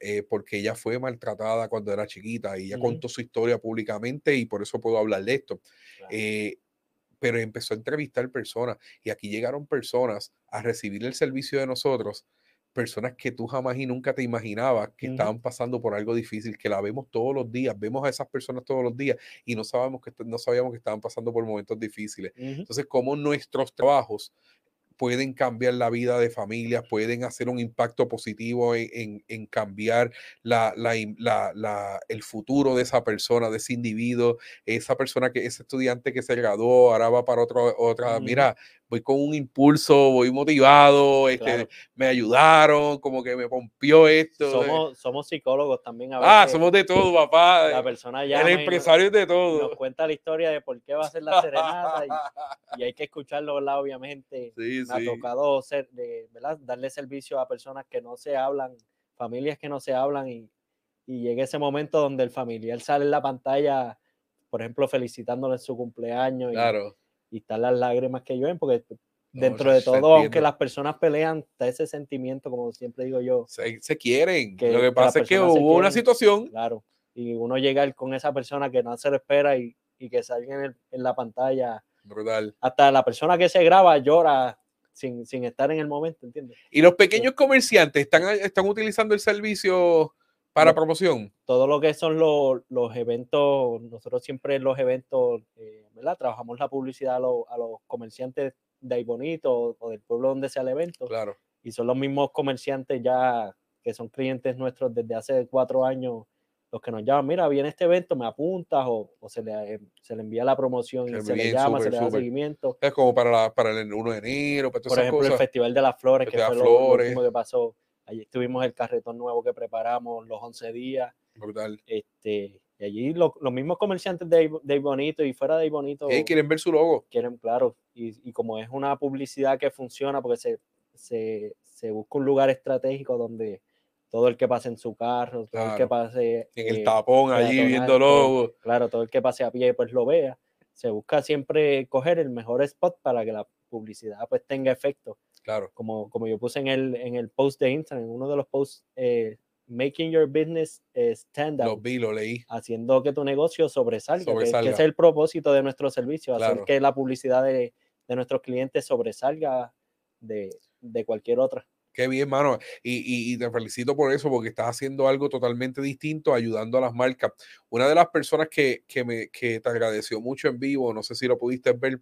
eh, porque ella fue maltratada cuando era chiquita y ella
Ujú.
contó su historia públicamente y por eso puedo hablar de esto.
claro.
Eh, pero empezó a entrevistar personas y aquí llegaron personas a recibir el servicio de nosotros, personas que tú jamás y nunca te imaginabas que estaban pasando por algo difícil, que la vemos todos los días, vemos a esas personas todos los días y no sabemos que no sabíamos que estaban pasando por momentos difíciles. Entonces, cómo nuestros trabajos pueden cambiar la vida de familias, pueden hacer un impacto positivo en, en- en cambiar la, la la- el futuro de esa persona, de ese individuo, esa persona que ese estudiante que se graduó, ahora va para otro, otra, mira, voy con un impulso, voy motivado, este,
claro.
me ayudaron, como que me pompió esto. eh.
Somos, somos psicólogos también a
ah, somos de todo, papá.
la
eh,
persona
El
llama y nos-
empresario es de
nos
todo.
cuenta la historia de por qué va a ser la serenata y, *laughs* y hay que escucharlo, ¿verdad? Obviamente.
Sí,
Me ha
sí.
tocado ser, de, ¿verdad? darle servicio a personas que no se hablan, familias que no se hablan y, y llega ese momento donde el familiar sale en la pantalla, por ejemplo, felicitándole en su cumpleaños y,
Claro.
Y están las lágrimas que llueven porque dentro de todo, aunque las personas pelean, está ese sentimiento, como siempre digo yo,
Se, se quieren.
Que-
Lo
que
pasa es que hubo una situación.
claro, y uno llega con esa persona que no se lo espera y, y que salga en, el- en la pantalla
Brutal.
hasta la persona que se graba llora sin, sin estar en el momento, ¿entiendes?
¿Y los pequeños comerciantes están, están utilizando el servicio para promoción?
Todo lo que son los, los eventos, nosotros siempre en los eventos, eh, ¿verdad? Trabajamos la publicidad a, los- a los comerciantes de ahí bonito o, o del pueblo donde sea el evento
Claro.
y son los mismos comerciantes ya que son clientes nuestros desde hace cuatro años los que nos llaman, mira, viene este evento, me apuntas o, o se, le, eh, se le envía la promoción y se le llama, se le da seguimiento.
Es como para, la, para el 1 de enero, para todas
Por
esas
ejemplo, el. Festival de las Flores, que fue
de
lo,
Flores.
último que pasó. Allí tuvimos el carretón nuevo que preparamos, los 11 días.
Brutal.
Este, y allí lo- los mismos comerciantes de, de Bonito y fuera de Bonito
Y quieren ver su logo.
quieren, claro, y, y como es una publicidad que funciona porque se, se, se busca un lugar estratégico donde todo el que pase en su carro, todo el que pase
En el
eh,
tapón allí viendo logo.
claro, todo el que pase a pie pues lo vea. Se busca siempre coger el mejor spot para que la publicidad pues tenga efecto.
Claro.
Como, como yo puse en el, en el post de Instagram, en uno de los posts, eh, making your business eh, stand out
Lo vi, lo leí.
haciendo que tu negocio sobresalga, que- Que,
Sobresalga.
ese es el propósito de nuestro servicio, hacer
Claro.
que la publicidad de, de nuestros clientes sobresalga de, de cualquier otra.
Qué bien, mano. Y, y- y te felicito por eso, porque estás haciendo algo totalmente distinto, ayudando a las marcas. Una de las personas que, que me, que te agradeció mucho en vivo, no sé si lo pudiste ver,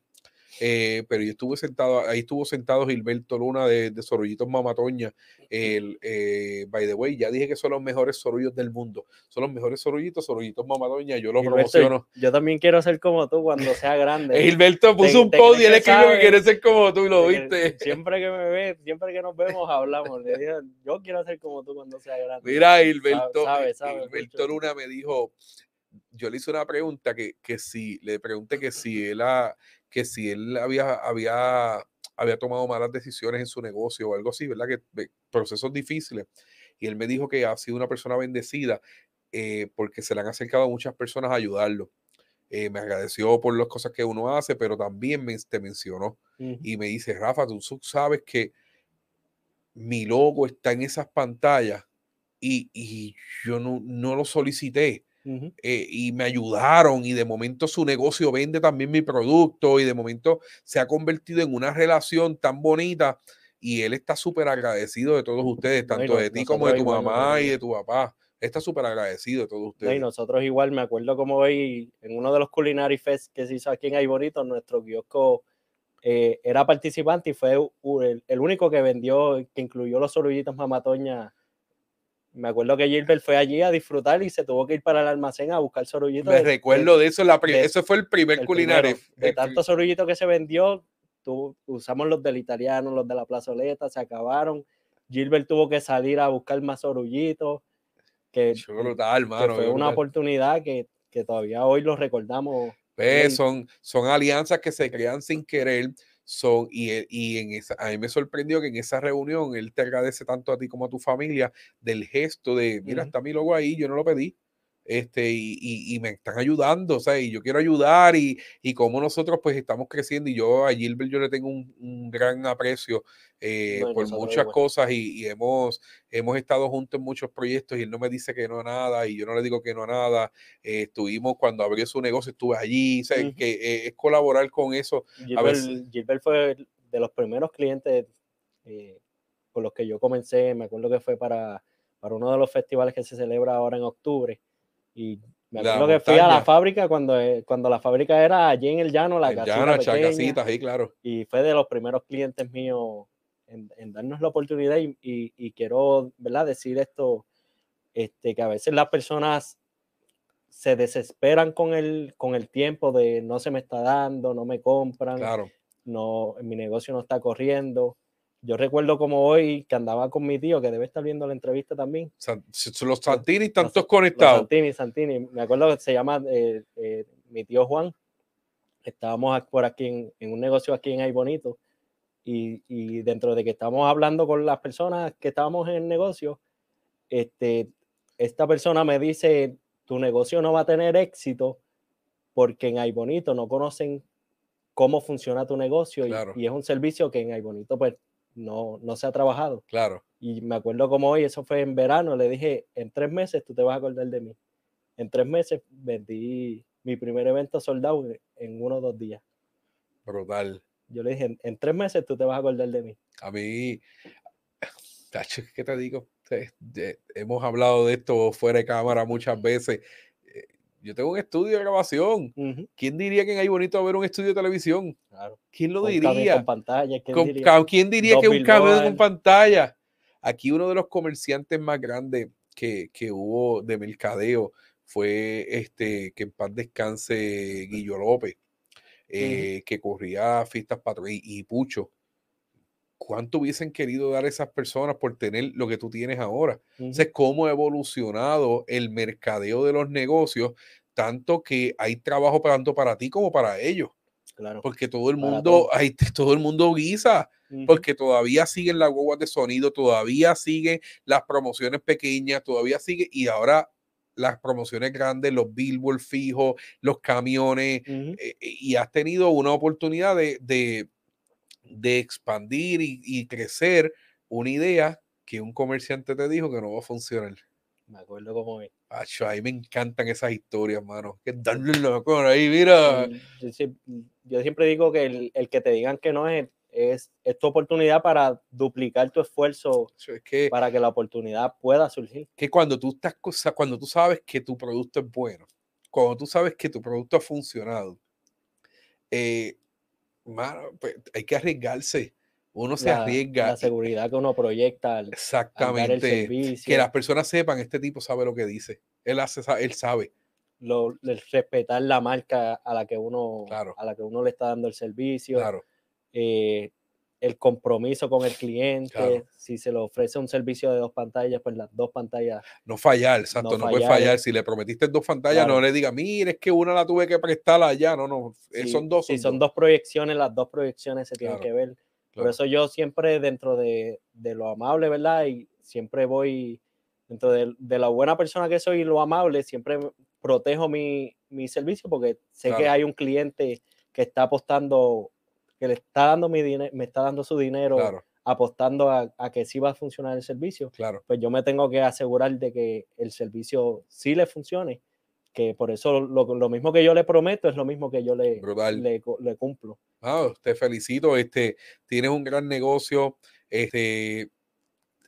eh, pero yo estuve sentado, ahí estuvo sentado Gilberto Luna de, de Sorullitos Mamatoña. El, eh, by the way, ya dije que son los mejores sorullos del mundo. Son los mejores sorullitos, Sorullitos Mamatoña. Yo lo
Gilberto,
promociono.
yo también quiero ser como tú cuando sea grande. *laughs*
Gilberto puso
te-
un post y él escribió que quiere ser como tú y lo viste.
Siempre que me ve, siempre que nos vemos, hablamos. Le digo, yo quiero ser como tú cuando sea grande.
Mira, Gilberto,
sabe, sabe
Gilberto
mucho.
Luna me dijo, yo le hice una pregunta que, que si, le pregunté que si él, ha- que si él había, había, había tomado malas decisiones en su negocio o algo así, ¿verdad? Que procesos difíciles. Y él me dijo que ha sido una persona bendecida eh, porque se le han acercado muchas personas a ayudarlo. Eh, me agradeció por las cosas que uno hace, pero también me, te mencionó
Ujú.
y me dice, Rafa, tú sabes que mi logo está en esas pantallas y, y yo no, no lo solicité Eh, y me ayudaron y de momento su negocio vende también mi producto y de momento se ha convertido en una relación tan bonita y él está súper agradecido de todos ustedes, tanto
no-
de ti como de tu mamá y de tu papá. Está súper agradecido de todos
No, y
ustedes.
nosotros igual, me acuerdo como hoy en uno de los Culinary Fest que se hizo aquí en Ay Bonito, nuestro kiosco eh, era participante y fue el único que vendió, que incluyó los sorullitos mamatoña. Me acuerdo que Gilbert fue allí a disfrutar y se tuvo que ir para el almacén a buscar sorullitos.
Me
de-
recuerdo de eso, la
de-
ese fue el primer
el
culinario.
primero. De
el pri-
tantos sorullitos que se vendió, tu- usamos los del italiano, los de la plazoleta, se acabaron. Gilbert tuvo que salir a buscar más sorullitos. Que,
brutal,
que
mano.
fue
qué
una
brutal.
oportunidad que, que todavía hoy lo recordamos. Bien.
son, son alianzas que se crean sin querer. Son, y, él- y en esa, a mí me sorprendió que en esa reunión él te agradece tanto a ti como a tu familia del gesto de, mira,
Ujú.
está mi logo ahí, yo no lo pedí. Este, y, y- y me están ayudando, o sea, y yo quiero ayudar, y, y como nosotros pues estamos creciendo, y yo a Gilbert yo le tengo un, un gran aprecio eh, por muchas cosas, y, y hemos, hemos estado juntos en muchos proyectos, y él no me dice que no a nada, y yo no le digo que no a nada. Eh, estuvimos cuando abrió su negocio, estuve allí, o sea, que eh, es colaborar con eso.
Gilbert,
veces-
Gilbert fue de los primeros clientes eh, con los que yo comencé. Me acuerdo que fue para, para uno de los festivales que se celebra ahora en octubre. Y me acuerdo que fui a la fábrica cuando, eh, cuando la fábrica era allí en el llano, la
en
casita
Llana,
pequeña,
Chacasitas, ahí, claro.
y fue de los primeros clientes míos en, en darnos la oportunidad y, y- y quiero ¿verdad? decir esto, este, que a veces las personas se desesperan con el, con el tiempo de no se me está dando, no me compran,
Claro.
no, mi negocio no está corriendo. Yo recuerdo como hoy que andaba con mi tío, que debe estar viendo la entrevista también.
San- los Santini están
los-
todos
los
conectados.
Santini, Santini. Me acuerdo que se llama eh, eh, mi tío Juan. Estábamos por aquí en, en un negocio aquí en Ay Bonito. Y, y dentro de que estábamos hablando con las personas que estábamos en el negocio, este, esta persona me dice, tu negocio no va a tener éxito porque en Ay Bonito no conocen cómo funciona tu negocio y-
Claro.
y, es un servicio que en Ay Bonito pues no, no se ha trabajado.
Claro.
Y me acuerdo como hoy, eso fue en verano, le dije, en tres meses tú te vas a acordar de mí. En tres meses vendí mi primer evento soldado en uno o dos días.
Brutal.
Yo le dije, en, en tres meses tú te vas a acordar de mí.
A mí, ¿qué te digo? Hemos hablado de esto fuera de cámara muchas veces. Yo tengo un estudio de grabación. ¿Quién diría que en Hay Bonito ver un estudio de televisión?
claro.
¿Quién lo
Con
diría?
Con pantalla, ¿quién
Con-
diría?
¿Quién diría
Dos
que un cable con pantalla? Aquí uno de los comerciantes más grandes que, que hubo de mercadeo fue este, que en paz descanse Guillo López, eh, que corría fiestas patro y, y Pucho. ¿Cuánto hubiesen querido dar esas personas por tener lo que tú tienes ahora? Entonces, cómo ha evolucionado el mercadeo de los negocios, tanto que hay trabajo tanto para ti como para ellos.
Claro.
Porque todo el mundo, hay, *laughs* todo el mundo guisa, porque todavía siguen las guaguas de sonido, todavía siguen las promociones pequeñas, todavía sigue, y ahora las promociones grandes, los billboards fijos, los camiones, eh, y has tenido una oportunidad de, de, de expandir y, y crecer una idea que un comerciante te dijo que no va a funcionar.
Me acuerdo como es.
Acho, a mí me encantan esas historias, mano. Que darle cara ahí, mira.
Yo, sie- yo siempre digo que el, el que te digan que no es, es, es tu oportunidad para duplicar tu esfuerzo
Acho, Es que,
para que la oportunidad pueda surgir.
que cuando tú estás cuando tú sabes que tu producto es bueno, cuando tú sabes que tu producto ha funcionado, eh, mano, pues, hay que arriesgarse. Uno se
La,
arriesga.
la seguridad que uno proyecta al, al dar el
Exactamente. Que las personas sepan, este tipo sabe lo que dice. Él hace, él sabe.
lo- el respetar la marca a la que uno
Claro.
a la que uno le está dando el servicio,
Claro.
eh, el compromiso con el cliente,
Claro.
si se le ofrece un servicio de dos pantallas, pues las dos pantallas
No fallar, exacto. No, puedes
fallar.
fallar. Si le prometiste dos pantallas, no le diga, mire, es que una la tuve que prestar allá. No, no. eh,
si-
son dos.
si
son dos.
dos proyecciones, las dos proyecciones se tienen
Claro,
que ver. Por eso yo siempre dentro de, de lo amable, ¿verdad? Y siempre voy dentro de, de la buena persona que soy y lo amable, siempre protejo mi, mi servicio porque sé que hay un cliente que está apostando, que le está dando mi dinero, me está dando su dinero
Claro,
apostando a, a que sí va a funcionar el servicio.
claro.
Pues yo me tengo que asegurar de que el servicio sí le funcione, que por eso lo, lo mismo que yo le prometo es lo mismo que yo le, le, le cumplo.
Ah, te felicito. Este, tienes un gran negocio. Este,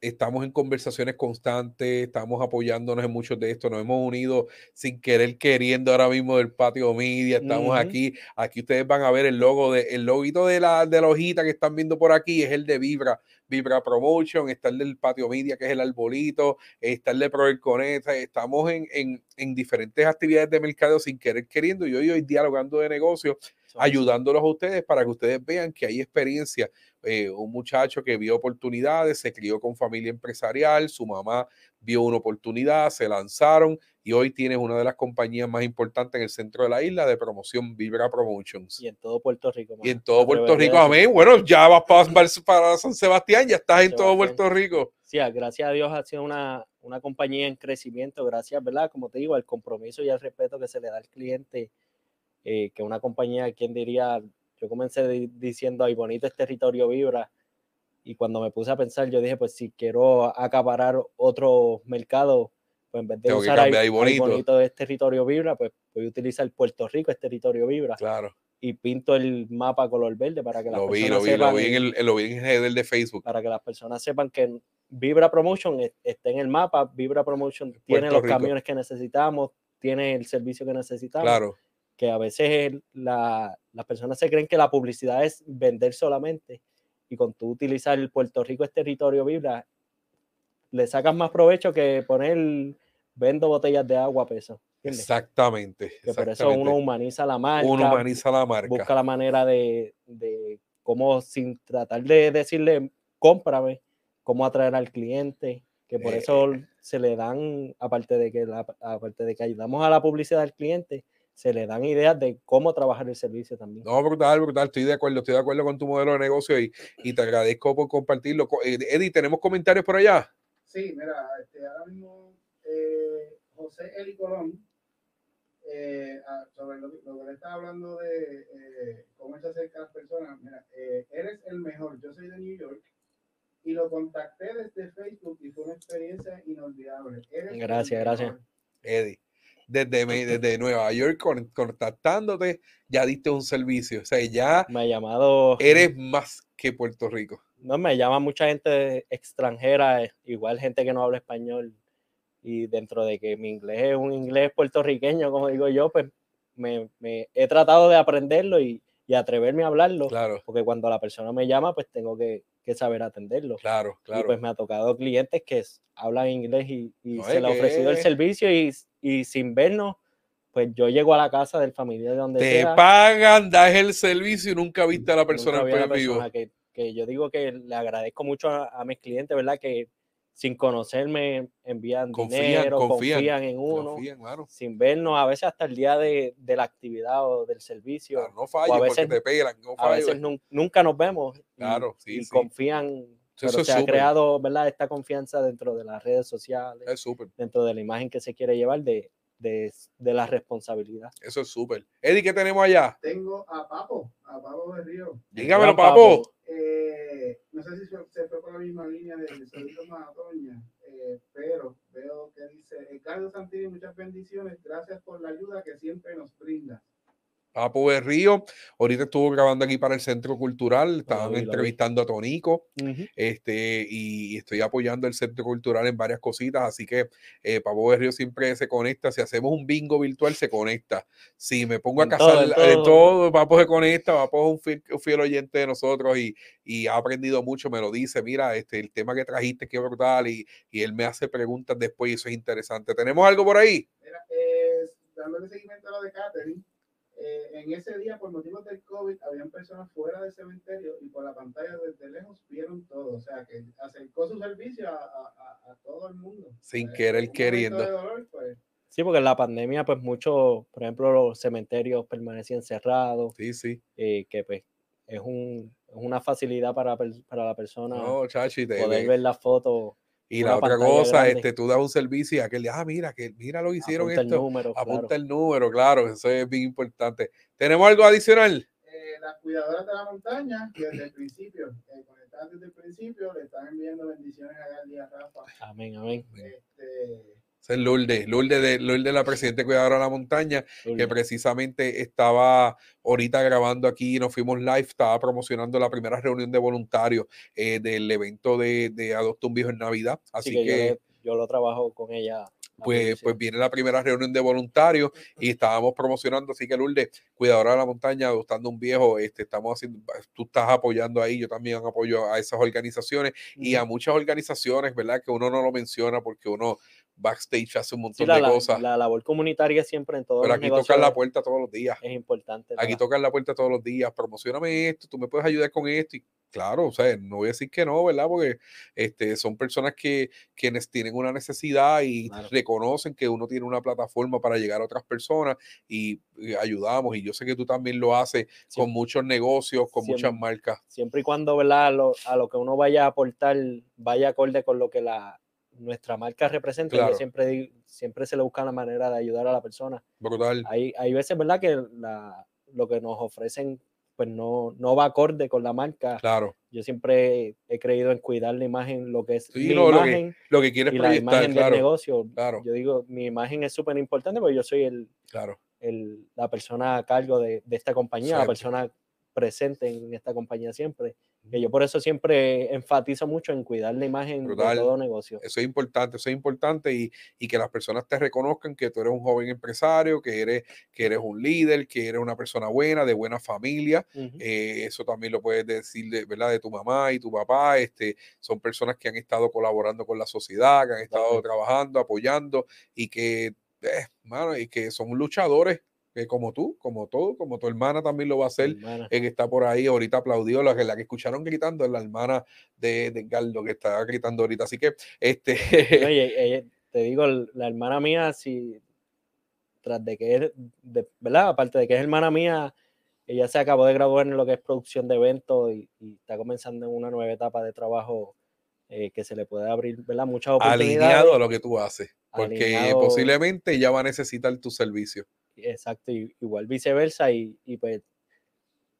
estamos en conversaciones constantes, estamos apoyándonos en muchos de esto. Nos hemos unido sin querer queriendo ahora mismo del patio media. Estamos
Ujú.
aquí. Aquí ustedes van a ver el logo de, el loguito de la, de la hojita que están viendo por aquí, es el de Vibra, Vibra Promotion, está el del patio media, que es el arbolito, está el de Proel Conecta. Estamos en, en, en diferentes actividades de mercado sin querer queriendo. Y hoy, hoy dialogando de negocios ayudándolos a ustedes para que ustedes vean que hay experiencia. Eh, un muchacho que vio oportunidades, se crió con familia empresarial, su mamá vio una oportunidad, se lanzaron y hoy tienes una de las compañías más importantes en el centro de la isla de promoción, Vibra Promotions.
Y en todo Puerto Rico.
Y en todo Puerto Rico, amén. Bueno, ya vas para, para San Sebastián, ya estás en todo. Puerto Rico.
Sí, ah, gracias a Dios ha sido una, una compañía en crecimiento, gracias, ¿verdad? Como te digo, al compromiso y al respeto que se le da al cliente, eh, que una compañía, ¿quién diría? Yo comencé di- diciendo, ay, bonito es territorio vibra, y cuando me puse a pensar, yo dije, pues si quiero acaparar otro mercado, pues en vez de
Tengo
usar Ay
ay, Bonito.
es territorio vibra, pues voy a utilizar Puerto Rico es territorio vibra,
Claro,
y pinto el mapa color verde para que las
lo vi,
personas
lo vi, lo
sepan
vi en el, lo vi en el de Facebook.
para que las personas sepan que Vibra Promotion es- está en el mapa, Vibra Promotion tiene
Puerto
los
Rico.
camiones que necesitamos, tiene el servicio que necesitamos,
Claro,
que a veces la- las personas se creen que la publicidad es vender solamente y con tú utilizar el Puerto Rico es territorio Vibra, le sacas más provecho que poner vendo botellas de agua a peso. ¿entiendes?
exactamente.
Que por eso uno humaniza la marca,
Uno humaniza la marca.
busca la manera de, de cómo, sin tratar de decirle, cómprame, cómo atraer al cliente, que por
Eh,
eso se le dan, aparte de, que la- aparte de que ayudamos a la publicidad al cliente, se le dan ideas de cómo trabajar el servicio también.
No, brutal, brutal. Estoy de acuerdo, estoy de acuerdo con tu modelo de negocio y, y te agradezco por compartirlo. Co- eh, Eddie, ¿tenemos comentarios por allá?
Sí, mira, este, ahora mismo eh, José Eli Colón, eh, ah, sobre lo, lo que le estaba hablando de eh, cómo se acerca a las personas, mira, eh, eres el mejor, yo soy de New York y lo contacté desde Facebook y fue una experiencia inolvidable. Eres
Gracias, gracias.
Eddie. Desde, desde Nueva York con- contactándote, ya diste un servicio. O sea, ya
Me ha llamado,
eres más que Puerto Rico.
no, me llama mucha gente extranjera, igual gente que no habla español, y dentro de que mi inglés es un inglés puertorriqueño, como digo yo, pues me, me he tratado de aprenderlo y, y atreverme a hablarlo,
Claro,
porque cuando la persona me llama, pues tengo que, que saber atenderlo.
Claro,
Y
claro.
pues me ha tocado clientes que hablan inglés y, y
No,
se le ha ofrecido el servicio y, y sin vernos, pues yo llego a la casa del familiar de donde
Te
sea.
pagan, das el servicio y nunca viste a la persona en vivo.
que, que yo digo que le agradezco mucho a, a mis clientes, ¿verdad? Que sin conocerme envían
Confían,
dinero,
confían,
confían, en uno,
Confían, claro.
sin vernos, a veces hasta el día de, de la actividad o del servicio.
Claro, no falles
a
porque
veces-
te pelan. No
a veces
falles.
nun- nunca nos vemos y,
Claro, sí,
y
sí.
confían, pero
Eso
se ha creado, ¿verdad? Esta confianza dentro de las redes sociales,
Es súper.
dentro de la imagen que se quiere llevar de, de, de la responsabilidad.
Eso es súper. Eddie, ¿qué tenemos allá?
Tengo a Papo, a Papo de Río.
Dígamelo,
Gran
papo.
Eh, no sé si se fue por la misma línea de Solito Manatoña, eh, pero veo que dice, Ricardo Santini, muchas bendiciones, gracias por la ayuda que siempre nos brinda.
Papo de Río. Ahorita estuvo grabando aquí para el Centro Cultural. Estaban
lo vi.
entrevistando a Tonico. Este, y estoy apoyando el centro cultural en varias cositas, así que eh, Papo de Río siempre se conecta, si hacemos un bingo virtual se conecta, si me pongo a
En
casar
todo, en
en
todo.
todo, Papo se conecta, Papo es un fiel, un fiel oyente de nosotros y, y ha aprendido mucho, me lo dice, mira, este, el tema que trajiste qué brutal y, y él me hace preguntas después y eso es interesante. ¿Tenemos algo por ahí?
Mira, eh, dándole seguimiento a lo de Catherine, eh, en ese día, por motivos del COVID, habían personas fuera del cementerio y por la pantalla desde lejos vieron todo. O sea, que acercó su servicio a, a- a- a todo el mundo.
Sin
Eh,
querer queriendo.
dolor, pues,
Sí, porque en la pandemia, pues muchos, por ejemplo, los cementerios permanecían cerrados,
Sí, sí.
eh, que pues es, un, es una facilidad para, per- para la persona
No, chachi,
poder
ve.
ver la foto,
Y la otra cosa,
grande.
este, tú das un servicio y aquel, ah, mira, que mira lo que hicieron
apunta el
esto.
número, claro.
Apunta el número, claro, eso es bien importante. ¿Tenemos algo adicional?
eh, las cuidadoras de la montaña, que desde el principio, eh, conectadas desde el principio, le están enviando bendiciones a Galdi y a Rafa.
Amén, amén.
Este,
es Lourdes, Lourdes de, Lourdes, la presidenta cuidadora de la montaña, que precisamente estaba ahorita grabando aquí, nos fuimos live, estaba promocionando la primera reunión de voluntarios eh, del evento de, de Adopta un Viejo en Navidad.
Así que, yo,
que,
le- yo lo trabajo con ella. la
pues, pues viene la primera reunión de voluntarios y estábamos promocionando, así que Lourdes, cuidadora de la montaña, adoptando un viejo, este, estamos haciendo, tú estás apoyando ahí, yo también apoyo a esas organizaciones y a muchas organizaciones, ¿verdad? Que uno no lo menciona porque uno backstage hace un
Sí,
montón
la,
de
la-
cosas,
la labor comunitaria siempre en todos
pero aquí tocan la puerta todos los días.
es importante.
Aquí tocan la puerta todos los días, promocioname esto, tú me puedes ayudar con esto. Y claro, o sea, no voy a decir que no, ¿verdad? Porque este, son personas que quienes tienen una necesidad y
Claro.
reconocen que uno tiene una plataforma para llegar a otras personas y, y ayudamos. Y yo sé que tú también lo haces con muchos negocios, con muchas
Siem-
marcas.
siempre y cuando ¿verdad? A, lo, a lo que uno vaya a aportar vaya acorde con lo que la, nuestra marca representa.
Claro.
Yo siempre, siempre se le busca la manera de ayudar a la persona.
Brutal.
Hay, hay veces, ¿verdad?, que la, lo que nos ofrecen pues no, no va acorde con la marca.
Claro.
Yo siempre he creído en cuidar la imagen, lo que es
Sí,
mi
no, lo que-
imagen
Lo que quieres
y la imagen del
claro.
negocio.
Claro,
Yo digo, mi imagen es súper importante porque yo soy el,
claro.
el- la persona a cargo de, de esta compañía, la persona presente en esta compañía siempre. Que yo por eso siempre enfatizo mucho en cuidar la imagen
Brutal.
de todo negocio.
Eso es importante, eso es importante y, y que las personas te reconozcan que tú eres un joven empresario, que eres, que eres un líder, que eres una persona buena, de buena familia.
Ujú.
Eh, eso también lo puedes decir de, ¿verdad? de tu mamá y tu papá. Este, son personas que han estado colaborando con la sociedad, que han estado
Totalmente.
trabajando, apoyando y que, eh, mano, y que son luchadores, que como tú, como todo, como tu hermana también lo va a hacer. Eh, que está por ahí, ahorita aplaudió, la que, la que escucharon gritando es la hermana de, de Galdo que está gritando ahorita. Así que, este, *laughs*
ella- te digo, la hermana mía, si tras de que es, de- ¿verdad? Aparte de que es hermana mía, ella se acabó de graduar en lo que es producción de eventos y, y está comenzando en una nueva etapa de trabajo eh, que se le puede abrir, ¿verdad? Muchas oportunidades.
alineado a lo que tú haces, porque
Alineado.
posiblemente ella va a necesitar tu servicio.
Exacto, y- igual viceversa, y, y pues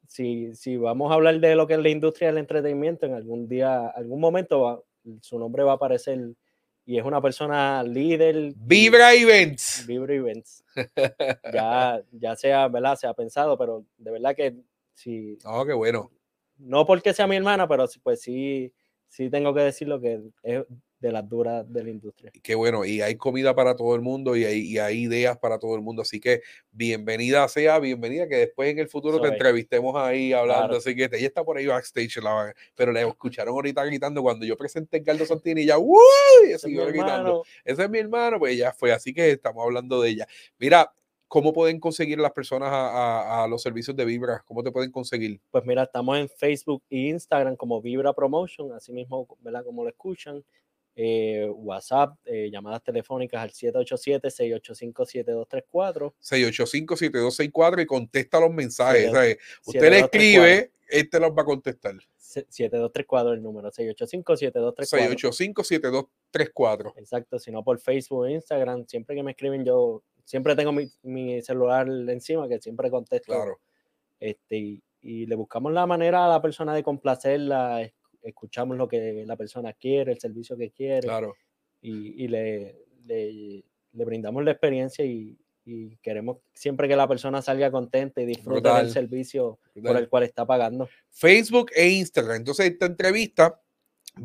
si, si vamos a hablar de lo que es la industria del entretenimiento, en algún día, algún momento va- su nombre va a aparecer y es una persona líder. y-
Vibra Events.
Vibra Events. *laughs* Ya, ya sea, ¿verdad? Se ha pensado, pero de verdad que si,
Oh, qué bueno.
no porque sea mi hermana, pero sí, pues sí, sí tengo que decir lo que es de las duras de la industria.
Qué bueno, y hay comida para todo el mundo y hay, y hay ideas para todo el mundo, así que bienvenida sea, bienvenida, que después en el futuro te
Soy.
entrevistemos ahí hablando,
Claro.
así que ella está por ahí backstage, la- pero le *laughs* escucharon ahorita gritando cuando yo presenté a Edgardo Santini y ya, ¡Uy!
Ese es
siguió gritando. Ese es mi hermano, pues ya fue, así que estamos hablando de ella. Mira, ¿cómo pueden conseguir las personas a, a- a los servicios de Vibra? ¿Cómo te pueden conseguir?
Pues mira, estamos en Facebook e Instagram como Vibra Promotion, así mismo, ¿verdad? Como lo escuchan. Eh, WhatsApp, eh, llamadas telefónicas al 787-685-7234.
685-7264 y contesta los mensajes.
Siete-
¿sabes? Usted le
7234.
escribe, este los va a contestar.
Se- 7234 el número, 685-7234.
685-7234.
Exacto, si no por Facebook e Instagram, siempre que me escriben yo, siempre tengo mi, mi celular encima que siempre contesto.
Claro.
Este, y, y le buscamos la manera a la persona de complacerla, escuchamos lo que la persona quiere, el servicio que quiere,
Claro.
y, y le, le, le brindamos la experiencia y, y queremos siempre que la persona salga contenta y disfrute
Brutal.
del servicio por el cual está pagando.
Facebook e Instagram. Entonces, esta entrevista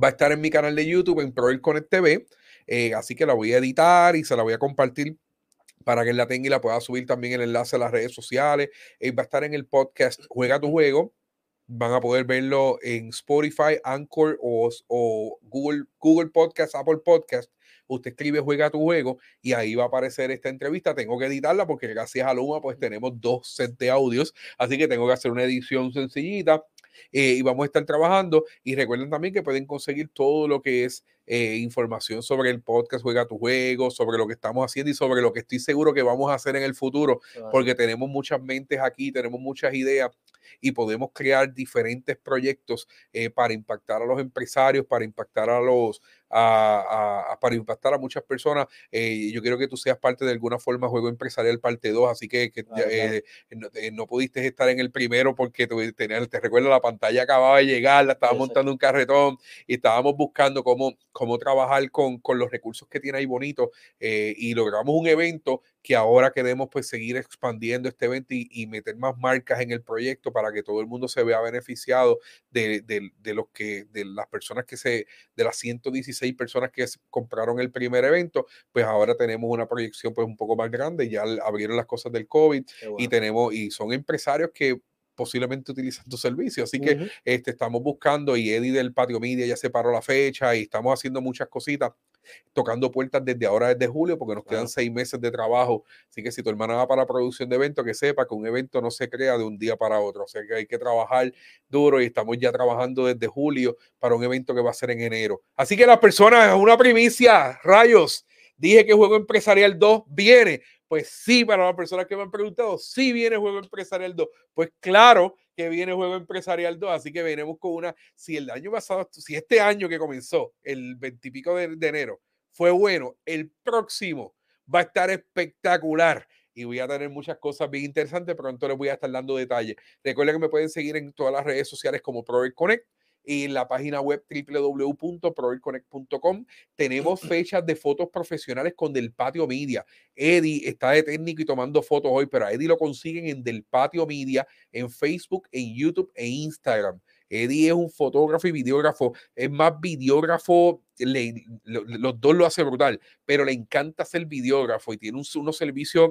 va a estar en mi canal de YouTube, en Proel Connect TV. eh, así que la voy a editar y se la voy a compartir para que él la tenga y la pueda subir también el enlace a las redes sociales. Eh, va a estar en el podcast Juega tu Juego. Van a poder verlo en Spotify, Anchor o, o Google, Google Podcast, Apple Podcast. Usted escribe Juega tu Juego y ahí va a aparecer esta entrevista. Tengo que editarla porque gracias a Luma pues tenemos dos sets de audios. Así que tengo que hacer una edición sencillita eh, y vamos a estar trabajando. Y recuerden también que pueden conseguir todo lo que es eh, información sobre el podcast Juega tu Juego, sobre lo que estamos haciendo y sobre lo que estoy seguro que vamos a hacer en el futuro, porque tenemos muchas mentes aquí, tenemos muchas ideas y podemos crear diferentes proyectos eh, para impactar a los empresarios, para impactar a los, a- para impactar a muchas personas. Eh, yo quiero que tú seas parte de alguna forma Juego Empresarial parte 2, así que, que,
Claro, claro.
eh, no, eh, no pudiste estar en el primero porque te, te recuerdo la pantalla acababa de llegar, la estaba montando un carretón y estábamos buscando cómo, cómo trabajar con, con los recursos que tiene ahí bonito y logramos un evento que ahora queremos pues seguir expandiendo este evento y, y meter más marcas en el proyecto para que todo el mundo se vea beneficiado de, de- de los que de las personas que se de las 116 personas que compraron el primer evento pues ahora tenemos una proyección pues un poco más grande ya abrieron las cosas del COVID
Qué
y
bueno.
tenemos y son empresarios que posiblemente utilizan tu servicio así que
Ujú.
este, estamos buscando y Eddie del Patio Media ya separó la fecha y estamos haciendo muchas cositas, tocando puertas desde ahora, desde julio, porque nos quedan
Claro.
seis meses de trabajo. Así que si tu hermana va para la producción de eventos, que sepa que un evento no se crea de un día para otro. O sea que hay que trabajar duro y estamos ya trabajando desde julio para un evento que va a ser en enero. Así que las personas, una primicia, rayos. Dije que Juego Empresarial 2 viene. Pues sí, para las personas que me han preguntado, sí viene Juego Empresarial 2. Pues claro que viene Juego Empresarial 2, así que venimos con una, si el año pasado, si este año que comenzó, el 20 y pico de, enero, fue bueno, el próximo va a estar espectacular y voy a tener muchas cosas bien interesantes, pronto les voy a estar dando detalles. Recuerden que me pueden seguir en todas las redes sociales como Prover Connect en la página web www.proverconnect.com. Tenemos fechas de fotos profesionales con Del Patio Media. Eddie está de técnico y tomando fotos hoy, pero a Eddie lo consiguen en Del Patio Media, en Facebook, en YouTube e Instagram. Eddie es un fotógrafo y videógrafo, es más videógrafo, le- lo- los dos lo hace brutal, pero le encanta ser videógrafo y tiene un- unos servicios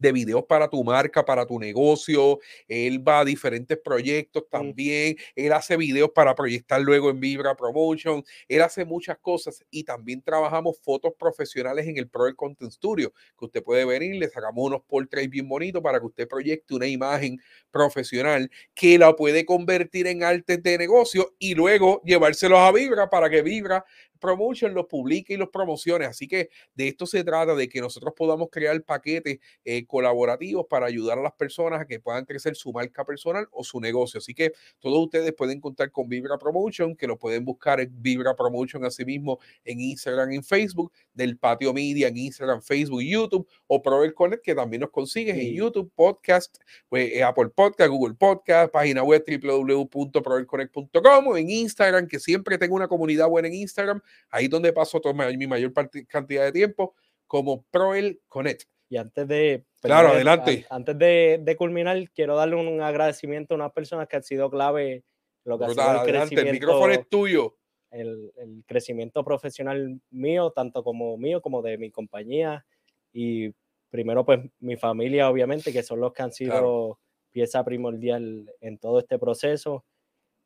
de videos para tu marca, para tu negocio. Él va a diferentes proyectos también. Él hace videos para proyectar luego en Vibra Promotion. Él hace muchas cosas y también trabajamos fotos profesionales en el Pro del Content Studio, que usted puede venir, le sacamos unos portraits bien bonitos para que usted proyecte una imagen profesional que la puede convertir en arte de negocio y luego llevárselos a Vibra para que Vibra Promotion los publique y los promocione. Así que de esto se trata, de que nosotros podamos crear paquetes eh, colaborativos para ayudar a las personas a que puedan crecer su marca personal o su negocio. Así que todos ustedes pueden contar con Vibra Promotion, que lo pueden buscar en Vibra Promotion asimismo en Instagram y en Facebook, del Patio Media en Instagram, Facebook YouTube, o Prover Connect, que también nos consigues en. YouTube, Podcast, pues, eh, Apple Podcast, Google Podcast, página web www.proverconnect.com o en Instagram, que siempre tengo una comunidad buena en Instagram, ahí donde paso toda mi mayor cantidad de tiempo, como Proel Connect.
Y antes de.
Claro,
perdón,
adelante.
an- Antes de, de culminar, quiero darle un agradecimiento a unas personas que han sido clave en lo que ha sido el
adelante, el
crecimiento
micrófono es tuyo.
el, el, crecimiento profesional mío, tanto como mío como de mi compañía. Y primero, pues mi familia, obviamente, que son los que han sido pieza primordial en todo este proceso.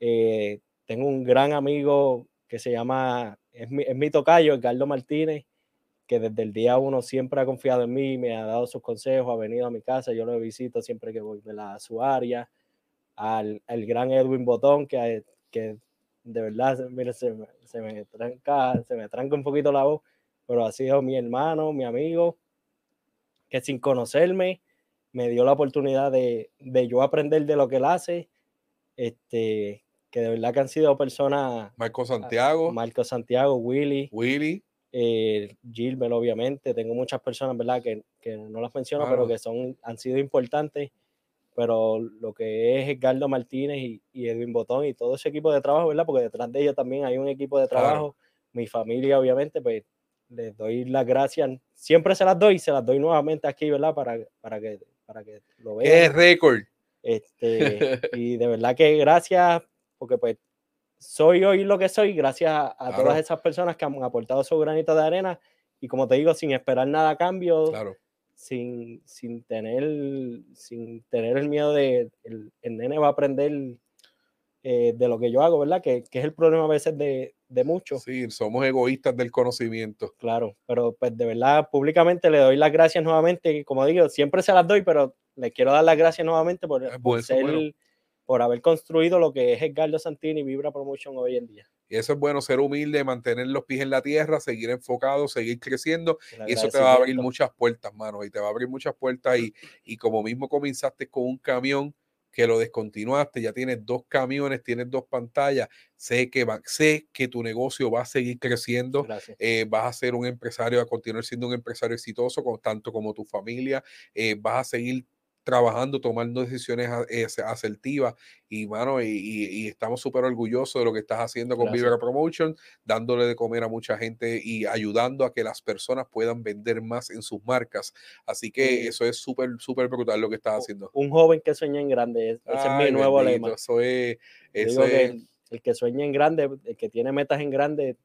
Eh, tengo un gran amigo que se llama, es mi, es mi tocayo, Edgardo Martínez, que desde el día uno siempre ha confiado en mí, me ha dado sus consejos, ha venido a mi casa, yo lo visito siempre que voy a su área, al, al gran Edwin Botón, que, que de verdad, mire, se, se, me tranca, se me tranca un poquito la voz, pero ha sido mi hermano, mi amigo, que sin conocerme me dio la oportunidad de, de yo aprender de lo que él hace, este, que de verdad que han sido personas...
Marco Santiago.
Marco Santiago, Willy.
Willy.
Eh, Gilbert, obviamente. Tengo muchas personas, ¿verdad? Que, que no las menciono, claro. pero que son, han sido importantes. Pero lo que es Edgardo Martínez y, y, Edwin Botón y todo ese equipo de trabajo, ¿verdad? Porque detrás de ellos también hay un equipo de trabajo. Claro. Mi familia, obviamente, pues les doy las gracias. Siempre se las doy y se las doy nuevamente aquí, ¿verdad? Para, para, que, para que lo vean.
¡Qué récord!
Este, *laughs* y de verdad que gracias, porque pues soy hoy lo que soy gracias a, a claro. todas esas personas que han aportado su granito de arena y como te digo, sin esperar nada a cambio,
claro.
sin, sin, tener, sin tener el miedo de el, el nene va a aprender eh, de lo que yo hago, ¿verdad? Que, que es el problema a veces de, de muchos.
Sí, somos egoístas del conocimiento.
Claro, pero pues de verdad, públicamente le doy las gracias nuevamente, como digo, siempre se las doy, pero le quiero dar las gracias nuevamente por, por ser...
Bueno
por haber construido lo que es Edgardo Santini y Vibra Promotion hoy en día.
Y eso es bueno, ser humilde, mantener los pies en la tierra, seguir enfocado, seguir creciendo. Y eso te va a abrir muchas puertas, mano. Y te va a abrir muchas puertas. Y, y como mismo comenzaste con un camión que lo descontinuaste, ya tienes dos camiones, tienes dos pantallas, sé que, va, sé que tu negocio va a seguir creciendo, eh, vas a ser un empresario, a continuar siendo un empresario exitoso, con, tanto como tu familia, eh, vas a seguir trabajando, tomando decisiones eh, asertivas y, mano, y, y, y estamos súper orgullosos de lo que estás haciendo con Vibra Promotion, dándole de comer a mucha gente y ayudando a que las personas puedan vender más en sus marcas. Así que sí. eso es súper, súper brutal lo que estás haciendo.
Un joven que sueña en grande, ese Ay, es mi nuevo
bendito,
lema.
Eso es... Eso es
que el, el que sueña en grande, el que tiene metas en grande,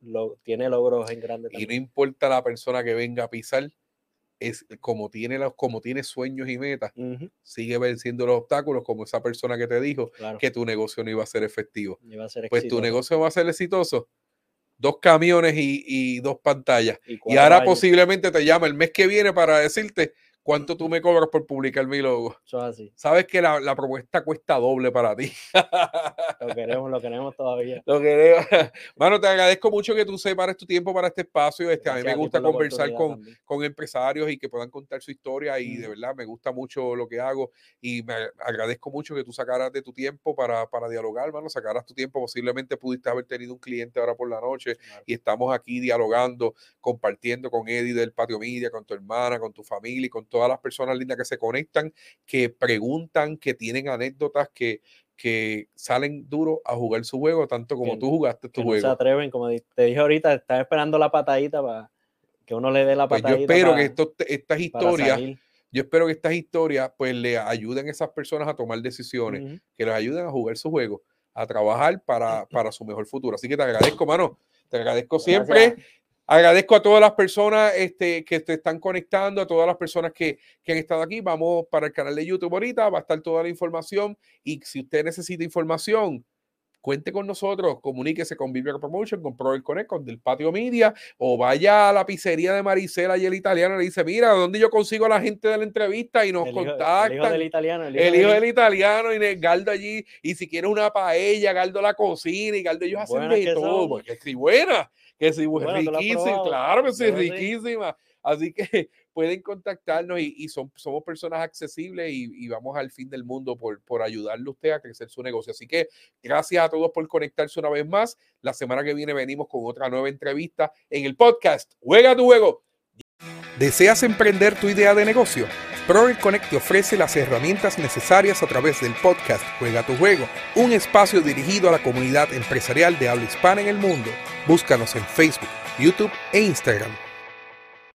lo, tiene logros en grande.
También. Y no importa la persona que venga a pisar, es como tiene los, como tiene sueños y metas, uh -huh. sigue venciendo los obstáculos, como esa persona que te dijo
claro.
que tu negocio no iba a ser efectivo.
Iba a ser
pues tu negocio va a ser exitoso. Dos camiones y, y dos pantallas. Y, y ahora años. posiblemente te llama el mes que viene para decirte ¿Cuánto tú me cobras por publicar mi logo?
Eso es así.
Sabes que la, la, propuesta cuesta doble para ti.
lo queremos, lo queremos todavía.
Lo queremos. *laughs* Mano, te agradezco mucho que tú separes tu tiempo para este espacio. Este, a mí me gusta conversar con, con, empresarios y que puedan contar su historia y mm. de verdad me gusta mucho lo que hago y me agradezco mucho que tú sacaras de tu tiempo para, para dialogar, mano. Sacaras tu tiempo. Posiblemente pudiste haber tenido un cliente ahora por la noche claro. y estamos aquí dialogando, compartiendo con Eddie del Patio Media, con tu hermana, con tu familia y con todas las personas lindas que se conectan, que preguntan, que tienen anécdotas, que, que salen duro a jugar su juego, tanto como
que,
tú jugaste tu
que
juego.
No se atreven, como te dije ahorita, están esperando la patadita para que uno le dé la patadita.
Pues yo espero para, que esto, estas historias, yo espero que estas historias pues le ayuden a esas personas a tomar decisiones, uh -huh. que les ayuden a jugar su juego, a trabajar para, *clears throat* para su mejor futuro. Así que te agradezco, mano. Te agradezco siempre. Agradezco a todas las personas este, que te están conectando, a todas las personas que, que, han estado aquí. Vamos para el canal de YouTube ahorita, va a estar toda la información. Y si usted necesita información, cuente con nosotros, comuníquese con Vibra Promotion, con Pro Connect, con Del Patio Media, o vaya a la pizzería de Maricela y el italiano le dice, mira, ¿dónde yo consigo a la gente de la entrevista? Y nos
el
contactan.
el hijo del italiano.
El hijo, el hijo del... del... italiano y Galdo allí. Y si quieres una paella, Galdo la cocina y Galdo ellos hacen de todo. Porque sí, buena que sí, bueno, riquísima, claro que sí, riquísima. Así que *laughs* pueden contactarnos y, y son, somos personas accesibles y, y, vamos al fin del mundo por, por ayudarle a usted a crecer su negocio. Así que gracias a todos por conectarse una vez más. La semana que viene venimos con otra nueva entrevista en el podcast. Juega tu juego. ¿Deseas emprender tu idea de negocio? Proel Connect te ofrece las herramientas necesarias a través del podcast Juega tu Juego, un espacio dirigido a la comunidad empresarial de habla hispana en el mundo. Búscanos en Facebook, YouTube e Instagram